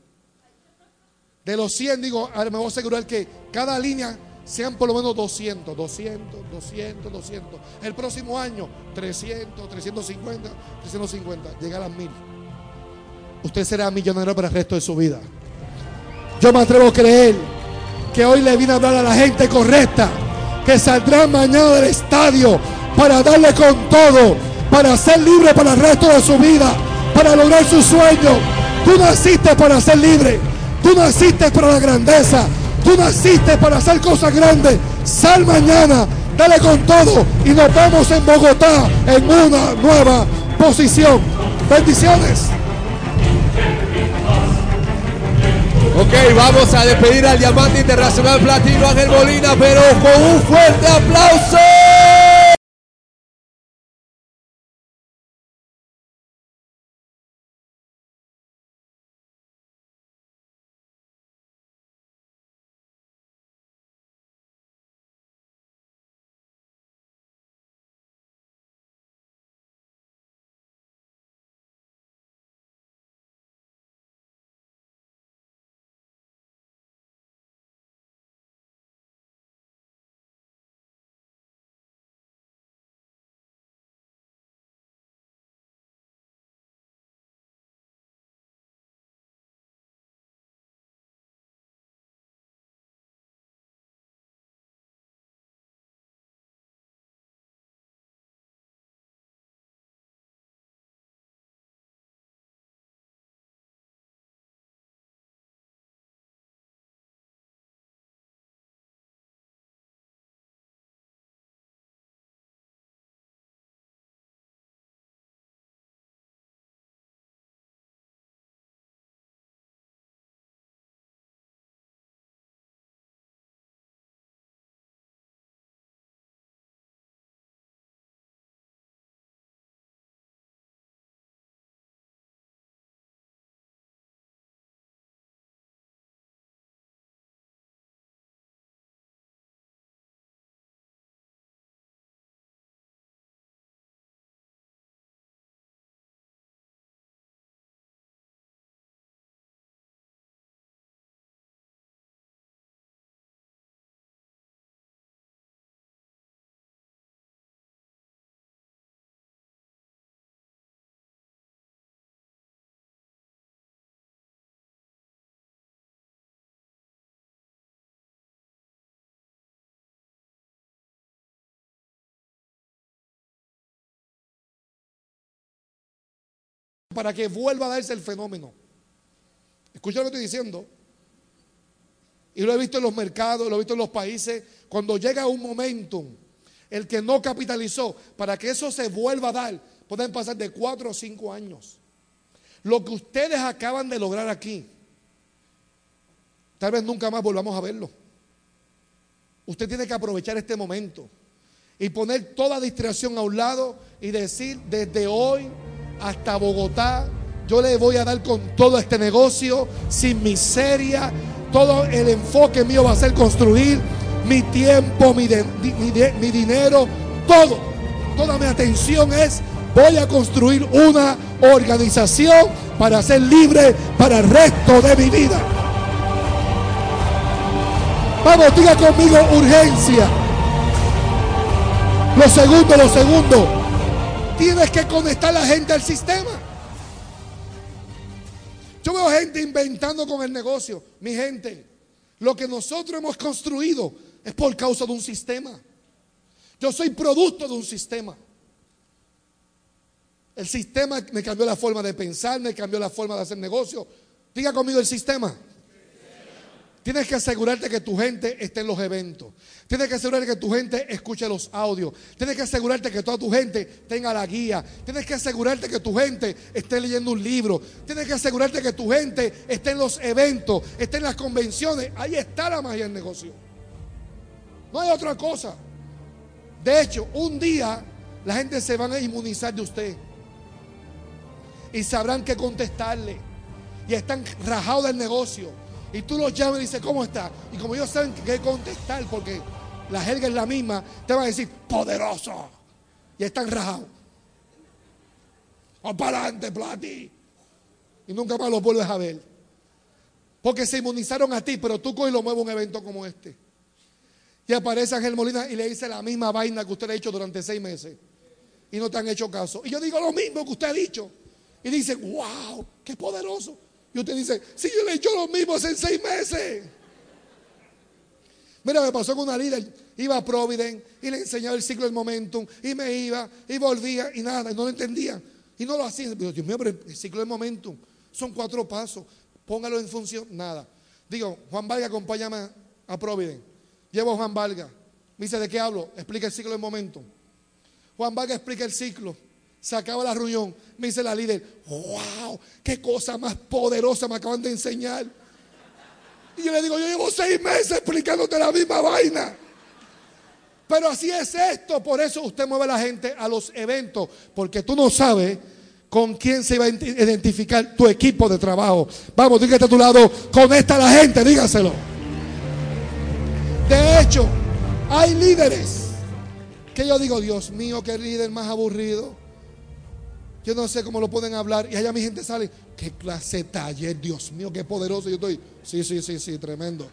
[SPEAKER 1] De los 100, digo, ahora me voy a asegurar que cada línea sean por lo menos 200, 200, 200, 200. El próximo año, 300, 350, 350, llegar a las 1000. Usted será millonario para el resto de su vida. Yo me atrevo a creer que hoy le vine a hablar a la gente correcta, que saldrá mañana del estadio para darle con todo, para ser libre para el resto de su vida, para lograr su sueño. Tú naciste para ser libre, tú naciste para la grandeza. Tú naciste para hacer cosas grandes. Sal mañana, dale con todo y nos vemos en Bogotá en una nueva posición. Bendiciones.
[SPEAKER 2] Ok, vamos a despedir al diamante internacional platino Ángel Molina, pero con un fuerte aplauso.
[SPEAKER 1] Para que vuelva a darse el fenómeno. Escucha lo que estoy diciendo. Y lo he visto en los mercados, lo he visto en los países. Cuando llega un momentum, el que no capitalizó, para que eso se vuelva a dar, pueden pasar de cuatro o cinco años. Lo que ustedes acaban de lograr aquí, tal vez nunca más volvamos a verlo. Usted tiene que aprovechar este momento y poner toda distracción a un lado y decir desde hoy hasta Bogotá. Yo le voy a dar con todo este negocio, sin miseria. Todo el enfoque mío va a ser construir mi tiempo, mi, mi dinero, todo. Toda mi atención es, voy a construir una organización para ser libre para el resto de mi vida. Vamos, diga conmigo urgencia. Lo segundo, lo segundo. Tienes que conectar a la gente al sistema. Yo veo gente inventando con el negocio. Mi gente, lo que nosotros hemos construido es por causa de un sistema. Yo soy producto de un sistema. El sistema me cambió la forma de pensar, me cambió la forma de hacer negocio. Diga conmigo el sistema. Tienes que asegurarte que tu gente esté en los eventos. Tienes que asegurarte que tu gente escuche los audios. Tienes que asegurarte que toda tu gente tenga la guía. Tienes que asegurarte que tu gente esté leyendo un libro. Tienes que asegurarte que tu gente esté en los eventos, esté en las convenciones. Ahí está la magia del negocio. No hay otra cosa. De hecho, un día la gente se van a inmunizar de usted. Y sabrán qué contestarle. Y están rajados del negocio. Y tú los llamas y dices, ¿cómo está? Y como ellos saben qué contestar, porque la jerga es la misma, te van a decir, poderoso. Y están rajados. O para Plati. Y nunca más los vuelves a ver. Porque se inmunizaron a ti, pero tú coges y lo mueves a un evento como este. Y aparece Ángel Molina y le dice la misma vaina que usted ha hecho durante seis meses. Y no te han hecho caso. Y yo digo lo mismo que usted ha dicho. Y dice, wow, qué poderoso. Y usted dice, si yo le he hecho lo mismo hace seis meses. Mira, me pasó con una líder, iba a Providence y le enseñaba el ciclo del momentum y me iba y volvía y nada, y no lo entendía. Y no lo hacía. Dios mío, pero el ciclo del momentum son cuatro pasos. Póngalo en función, nada. Digo, Juan Valga, acompáñame a Providence. Llevo a Juan Valga. Me dice, ¿de qué hablo? Explica el ciclo del momentum. Juan Valga explica el ciclo. Se acaba la reunión. Me dice la líder, wow, qué cosa más poderosa me acaban de enseñar. Y yo le digo, yo llevo seis meses explicándote la misma vaina. Pero así es esto. Por eso usted mueve a la gente a los eventos. Porque tú no sabes con quién se va a identificar tu equipo de trabajo. Vamos, dígate a tu lado, conecta a la gente, dígaselo. De hecho, hay líderes que yo digo, Dios mío, qué líder más aburrido. Yo no sé cómo lo pueden hablar. Y allá mi gente sale. Qué clase de taller, Dios mío, qué poderoso. Yo estoy. Sí, sí, sí, sí, tremendo.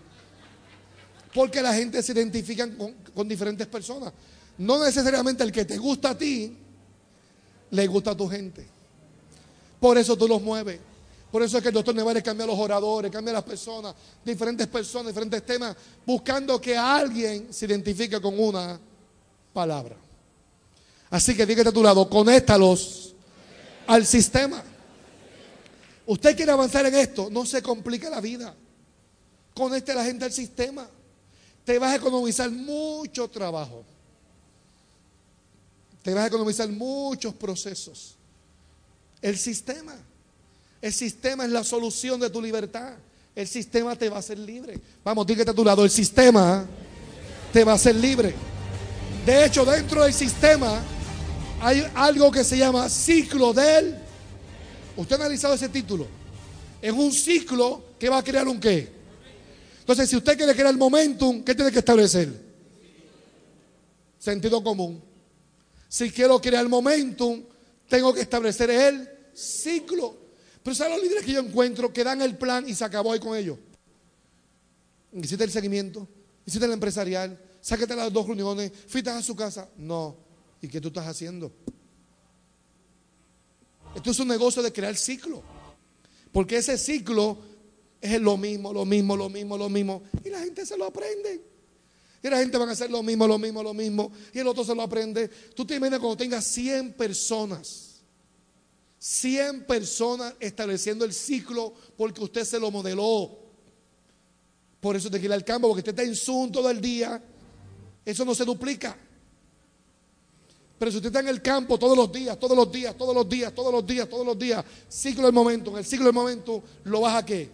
[SPEAKER 1] Porque la gente se identifica con, diferentes personas. No necesariamente el que te gusta a ti, le gusta a tu gente. Por eso tú los mueves. Por eso es que el doctor Nevares cambia a los oradores, cambia a las personas, diferentes personas, diferentes temas, buscando que alguien se identifique con una palabra. Así que dígate a tu lado, conéctalos al sistema. Usted quiere avanzar en esto, no se complique la vida. Conecte a la gente al sistema. Te vas a economizar mucho trabajo. Te vas a economizar muchos procesos. El sistema. El sistema es la solución de tu libertad. El sistema te va a hacer libre. Vamos, dígate a tu lado, el sistema te va a hacer libre. De hecho, dentro del sistema hay algo que se llama ciclo del... ¿Usted ha analizado ese título? Es un ciclo que va a crear un qué. Entonces, si usted quiere crear el momentum, ¿qué tiene que establecer? Sentido común. Si quiero crear el momentum, tengo que establecer el ciclo. Pero ¿saben los líderes que yo encuentro que dan el plan y se acabó ahí con ellos? Hiciste el seguimiento, hiciste el empresarial, sáquete las dos reuniones, fuiste a su casa. No. ¿Y qué tú estás haciendo? Esto es un negocio de crear ciclo. Porque ese ciclo es lo mismo, lo mismo, lo mismo, lo mismo. Y la gente se lo aprende. Y la gente va a hacer lo mismo, lo mismo, lo mismo. Y el otro se lo aprende. Tú te imaginas cuando tengas 100 personas. 100 personas estableciendo el ciclo porque usted se lo modeló. Por eso te quiere al campo, porque usted está en Zoom todo el día. Eso no se duplica. Pero si usted está en el campo todos los días, todos los días, todos los días, todos los días, todos los días, ciclo del momento, en el ciclo del momento, lo vas a qué?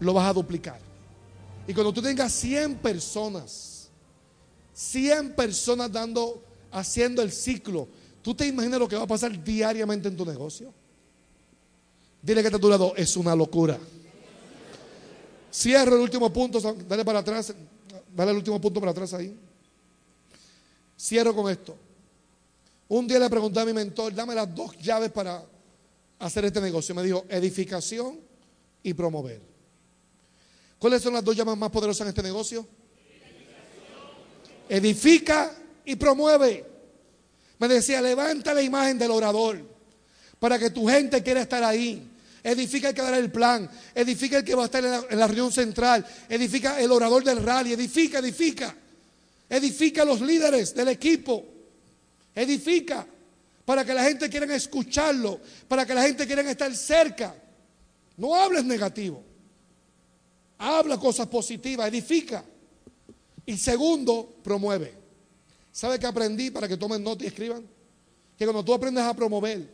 [SPEAKER 1] Lo vas a duplicar. Y cuando tú tengas 100 personas, 100 personas dando, haciendo el ciclo, ¿tú te imaginas lo que va a pasar diariamente en tu negocio? Dile que está a tu es una locura. Cierro el último punto, dale para atrás, dale el último punto para atrás ahí. Cierro con esto. Un día le pregunté a mi mentor, dame las dos llaves para hacer este negocio. Me dijo, edificación y promover. ¿Cuáles son las dos llaves más poderosas en este negocio? Edifica y promueve. Me decía, levanta la imagen del orador para que tu gente quiera estar ahí. Edifica el que dará el plan. Edifica el que va a estar en la, reunión central. Edifica el orador del rally. Edifica, edifica. Edifica los líderes del equipo. Edifica para que la gente quiera escucharlo. Para que la gente quiera estar cerca. No hables negativo. Habla cosas positivas. Edifica. Y segundo, promueve. ¿Sabe qué aprendí para que tomen nota y escriban? Que cuando tú aprendes a promover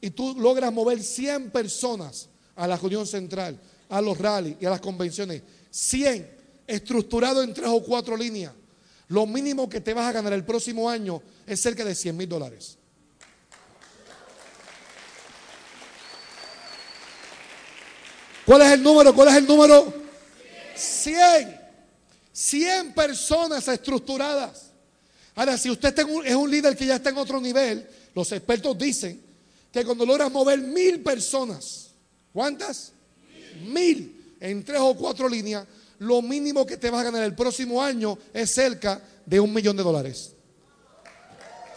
[SPEAKER 1] y tú logras mover 100 personas a la reunión central, a los rallies y a las convenciones, 100 estructurado en tres o cuatro líneas, lo mínimo que te vas a ganar el próximo año es cerca de 100 mil dólares. ¿Cuál es el número? ¿Cuál es el número? 100. 100 personas estructuradas. Ahora, si usted es un líder que ya está en otro nivel, los expertos dicen que cuando logras mover mil personas, ¿cuántas? Mil en tres o cuatro líneas, lo mínimo que te vas a ganar el próximo año es cerca de un millón de dólares.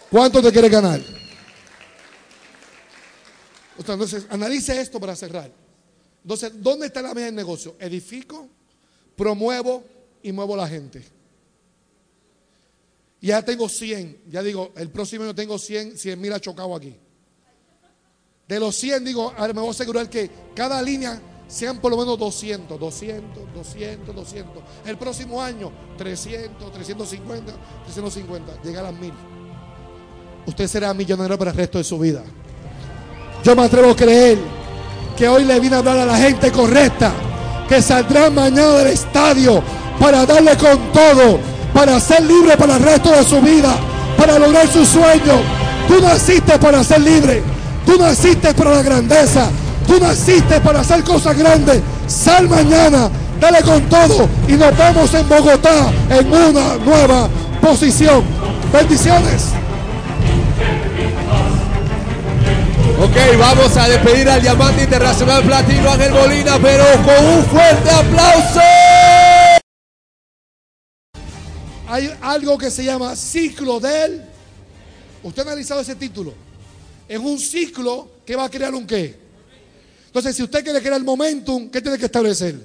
[SPEAKER 1] ¿Cuánto te quieres ganar? Entonces, analice esto para cerrar. Entonces, ¿dónde está la mesa del negocio? Edifico, promuevo y muevo la gente. Ya tengo 100, ya digo, el próximo año tengo 100, 100 mil ha chocado aquí. De los 100, digo, ahora me voy a asegurar que cada línea sean por lo menos 200, 200, 200, 200. El próximo año, 300, 350, 350, llegar a las mil. Usted será millonario para el resto de su vida. Yo me atrevo a creer que hoy le vine a hablar a la gente correcta, que saldrá mañana del estadio para darle con todo, para ser libre para el resto de su vida, para lograr su sueño. Tú naciste para ser libre, tú naciste para la grandeza, tú naciste para hacer cosas grandes. Sal mañana, dale con todo y nos vemos en Bogotá en una nueva posición. Bendiciones.
[SPEAKER 2] Ok, vamos a despedir al diamante internacional platino Ángel Molina, pero con un fuerte aplauso.
[SPEAKER 1] Hay algo que se llama ciclo del. ¿Usted ha analizado ese título? Es un ciclo que va a crear un qué. Entonces, si usted quiere crear el momentum, ¿qué tiene que establecer?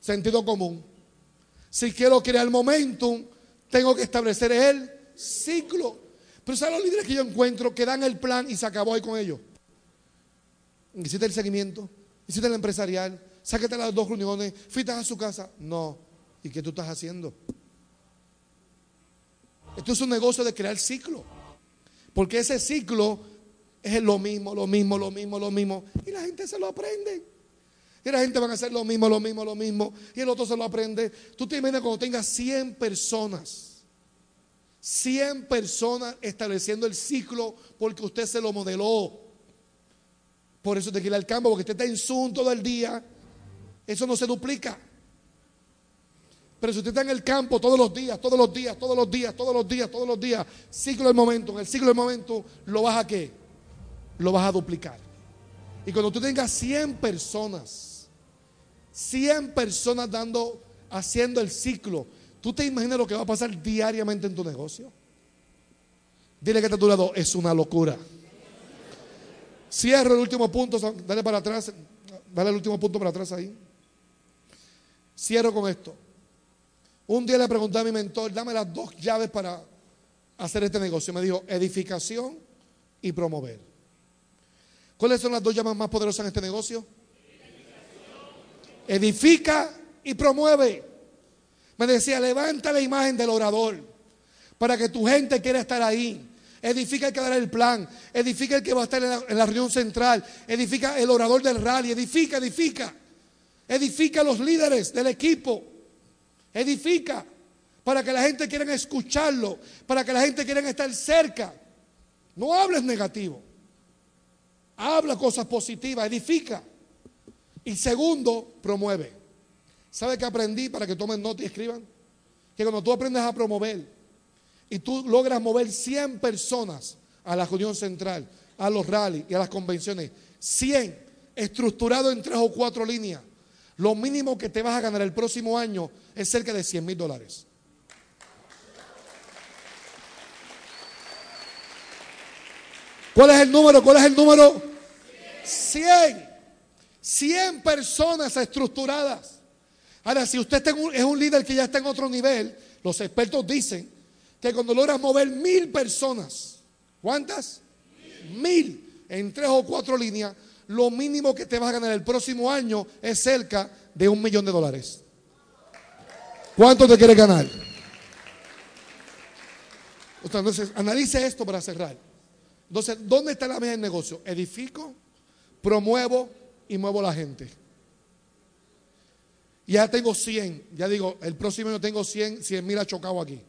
[SPEAKER 1] Sentido común. Si quiero crear el momentum, tengo que establecer el ciclo. Pero ¿saben los líderes que yo encuentro que dan el plan y se acabó ahí con ellos? Hiciste el seguimiento, hiciste el empresarial, sáquete las dos reuniones, fuiste a su casa. No. ¿Y qué tú estás haciendo? Esto es un negocio de crear ciclo. Porque ese ciclo es lo mismo, lo mismo, lo mismo, lo mismo. Y la gente se lo aprende. Y la gente va a hacer lo mismo, lo mismo, lo mismo. Y el otro se lo aprende. Tú te imaginas cuando tengas 100 personas. 100 personas estableciendo el ciclo porque usted se lo modeló. Por eso te quiere al campo, porque usted está en Zoom todo el día. Eso no se duplica. Pero si usted está en el campo todos los días, todos los días, todos los días, todos los días, todos los días, ciclo del momento, en el ciclo del momento, lo vas a qué? Lo vas a duplicar. Y cuando tú tengas 100 personas, 100 personas dando, haciendo el ciclo, ¿tú te imaginas lo que va a pasar diariamente en tu negocio? Dile que está a tu es una locura. Cierro el último punto, dale para atrás, dale el último punto para atrás ahí. Cierro con esto. Un día le pregunté a mi mentor, dame las dos llaves para hacer este negocio. Me dijo, edificación y promover. ¿Cuáles son las dos llaves más poderosas en este negocio? Edifica y promueve. Me decía, levanta la imagen del orador para que tu gente quiera estar ahí. Edifica el que dará el plan. Edifica el que va a estar en la, en la reunión central. Edifica el orador del rally. Edifica, edifica. Edifica los líderes del equipo. Edifica para que la gente quiera escucharlo, para que la gente quiera estar cerca. No hables negativo. Habla cosas positivas, edifica. Y segundo, promueve. ¿Sabe qué aprendí para que tomen nota y escriban? Que cuando tú aprendes a promover y tú logras mover 100 personas a la reunión central, a los rallies y a las convenciones, 100 estructurado en tres o cuatro líneas, lo mínimo que te vas a ganar el próximo año es cerca de 100 mil dólares. ¿Cuál es el número? ¿Cuál es el número? 100. 100 personas estructuradas. Ahora, si usted es un líder que ya está en otro nivel, los expertos dicen que cuando logras mover mil personas, ¿cuántas? Mil en tres o cuatro líneas, lo mínimo que te vas a ganar el próximo año es cerca de un millón de dólares. ¿Cuánto te quieres ganar? Entonces, analice esto para cerrar. Entonces, ¿dónde está la mesa del negocio? Edifico, promuevo y muevo la gente. Ya tengo 100, ya digo, el próximo año tengo 100, 100 mil ha chocado aquí.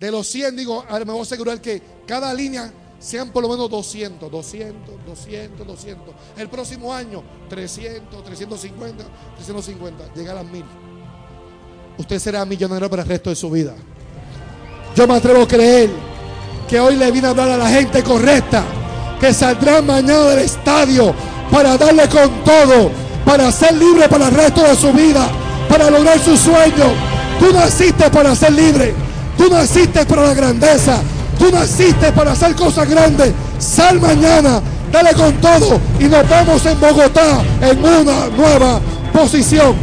[SPEAKER 1] De los 100, digo, me voy a asegurar que cada línea sean por lo menos 200, 200, 200, 200. El próximo año, 300, 350, 350, llegar a las mil. Usted será millonario para el resto de su vida. Yo me atrevo a creer que hoy le vine a hablar a la gente correcta, que saldrá mañana del estadio para darle con todo, para ser libre para el resto de su vida, para lograr su sueño. Tú naciste para ser libre, tú naciste para la grandeza, tú naciste para hacer cosas grandes. Sal mañana, dale con todo y nos vemos en Bogotá en una nueva posición.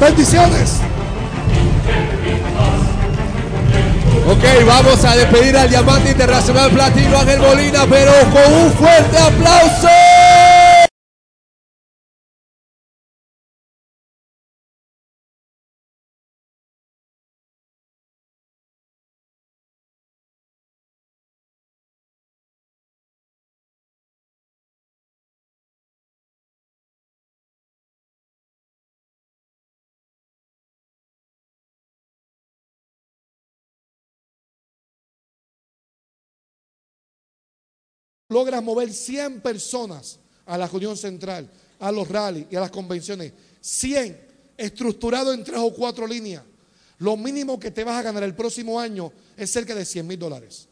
[SPEAKER 1] Bendiciones.
[SPEAKER 2] Ok, vamos a despedir al diamante internacional platino Ángel Molina, pero con un fuerte aplauso.
[SPEAKER 1] Logras mover 100 personas a la reunión central, a los rallies y a las convenciones, 100 estructurado en tres o cuatro líneas, lo mínimo que te vas a ganar el próximo año es cerca de 100 mil dólares.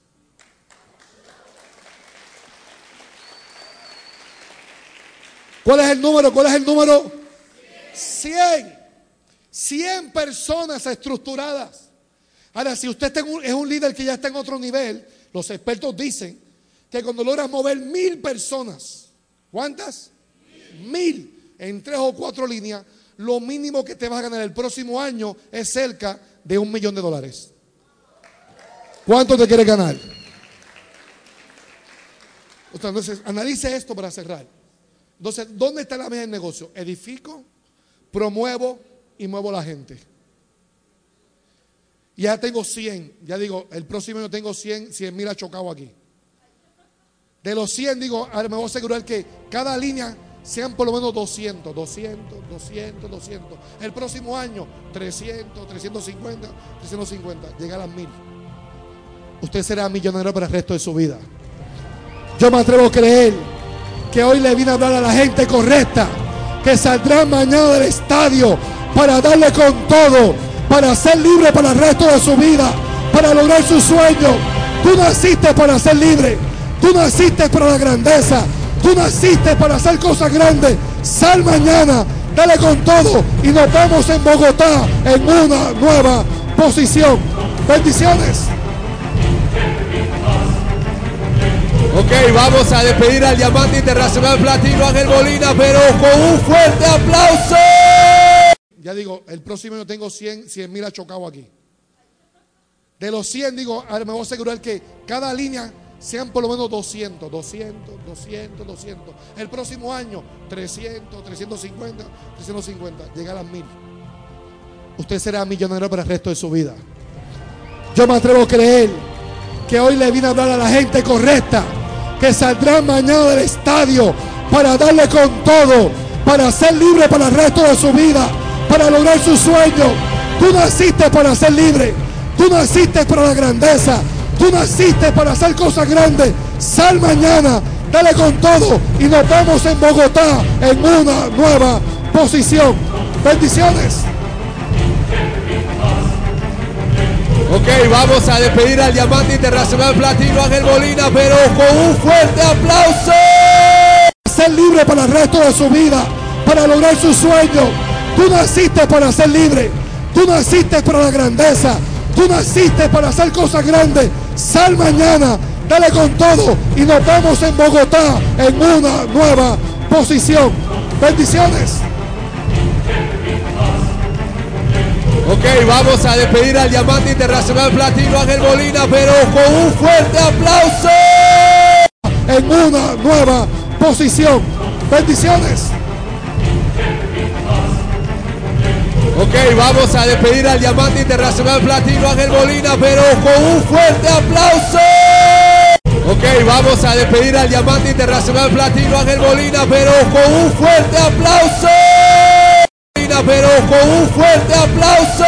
[SPEAKER 1] ¿Cuál es el número? ¿Cuál es el número? 100. 100 personas estructuradas. Ahora, si usted es un líder que ya está en otro nivel, los expertos dicen que cuando logras mover mil personas, ¿cuántas? Mil en tres o cuatro líneas, lo mínimo que te vas a ganar el próximo año es cerca de un millón de dólares. ¿Cuánto te quieres ganar? Entonces, analice esto para cerrar. Entonces, ¿dónde está la mesa del negocio? Edifico, promuevo y muevo la gente. Ya tengo 100, ya digo, el próximo año tengo 100, 100 mil ha chocado aquí. De los 100, digo, me voy a asegurar que cada línea sean por lo menos 200, 200, 200, 200. El próximo año, 300, 350, 350. Llegar a las mil. Usted será millonario para el resto de su vida. Yo me atrevo a creer que hoy le vine a hablar a la gente correcta, que saldrá mañana del estadio para darle con todo, para ser libre para el resto de su vida, para lograr su sueño. Tú naciste para ser libre. Tú naciste para la grandeza. Tú naciste para hacer cosas grandes. Sal mañana, dale con todo y nos vemos en Bogotá en una nueva posición. Bendiciones.
[SPEAKER 2] Ok, vamos a despedir al diamante internacional platino Ángel Molina, pero con un fuerte aplauso.
[SPEAKER 1] Ya digo, el próximo año tengo 100, 100 mil ha chocado aquí. De los 100, digo, me voy a asegurar que cada línea sean por lo menos 200, 200, 200, 200. El próximo año, 300, 350, 350. Llegar a mil. Usted será millonario para el resto de su vida. Yo me atrevo a creer que hoy le vine a hablar a la gente correcta, que saldrá mañana del estadio para darle con todo, para ser libre para el resto de su vida, para lograr su sueño. Tú naciste para ser libre, tú naciste para la grandeza. Tú naciste para hacer cosas grandes. Sal mañana, dale con todo y nos vemos en Bogotá en una nueva posición. Bendiciones.
[SPEAKER 2] Ok, vamos a despedir al diamante internacional platino Ángel Molina, pero con un fuerte aplauso.
[SPEAKER 1] Ser libre para el resto de su vida, para lograr su sueño. Tú naciste para ser libre. Tú naciste para la grandeza. Tú naciste para hacer cosas grandes. Sal mañana, Dale con todo y nos vemos en Bogotá en una nueva posición. Bendiciones.
[SPEAKER 2] Ok, vamos a despedir al diamante internacional platino Ángel Molina, pero con un fuerte aplauso.
[SPEAKER 1] En una nueva posición. Bendiciones.
[SPEAKER 2] Ok, vamos a despedir al diamante internacional platino Ángel Molina, pero con un fuerte aplauso. Ok, vamos a despedir al diamante internacional platino Ángel Molina, pero con un fuerte aplauso. Pero con un fuerte aplauso.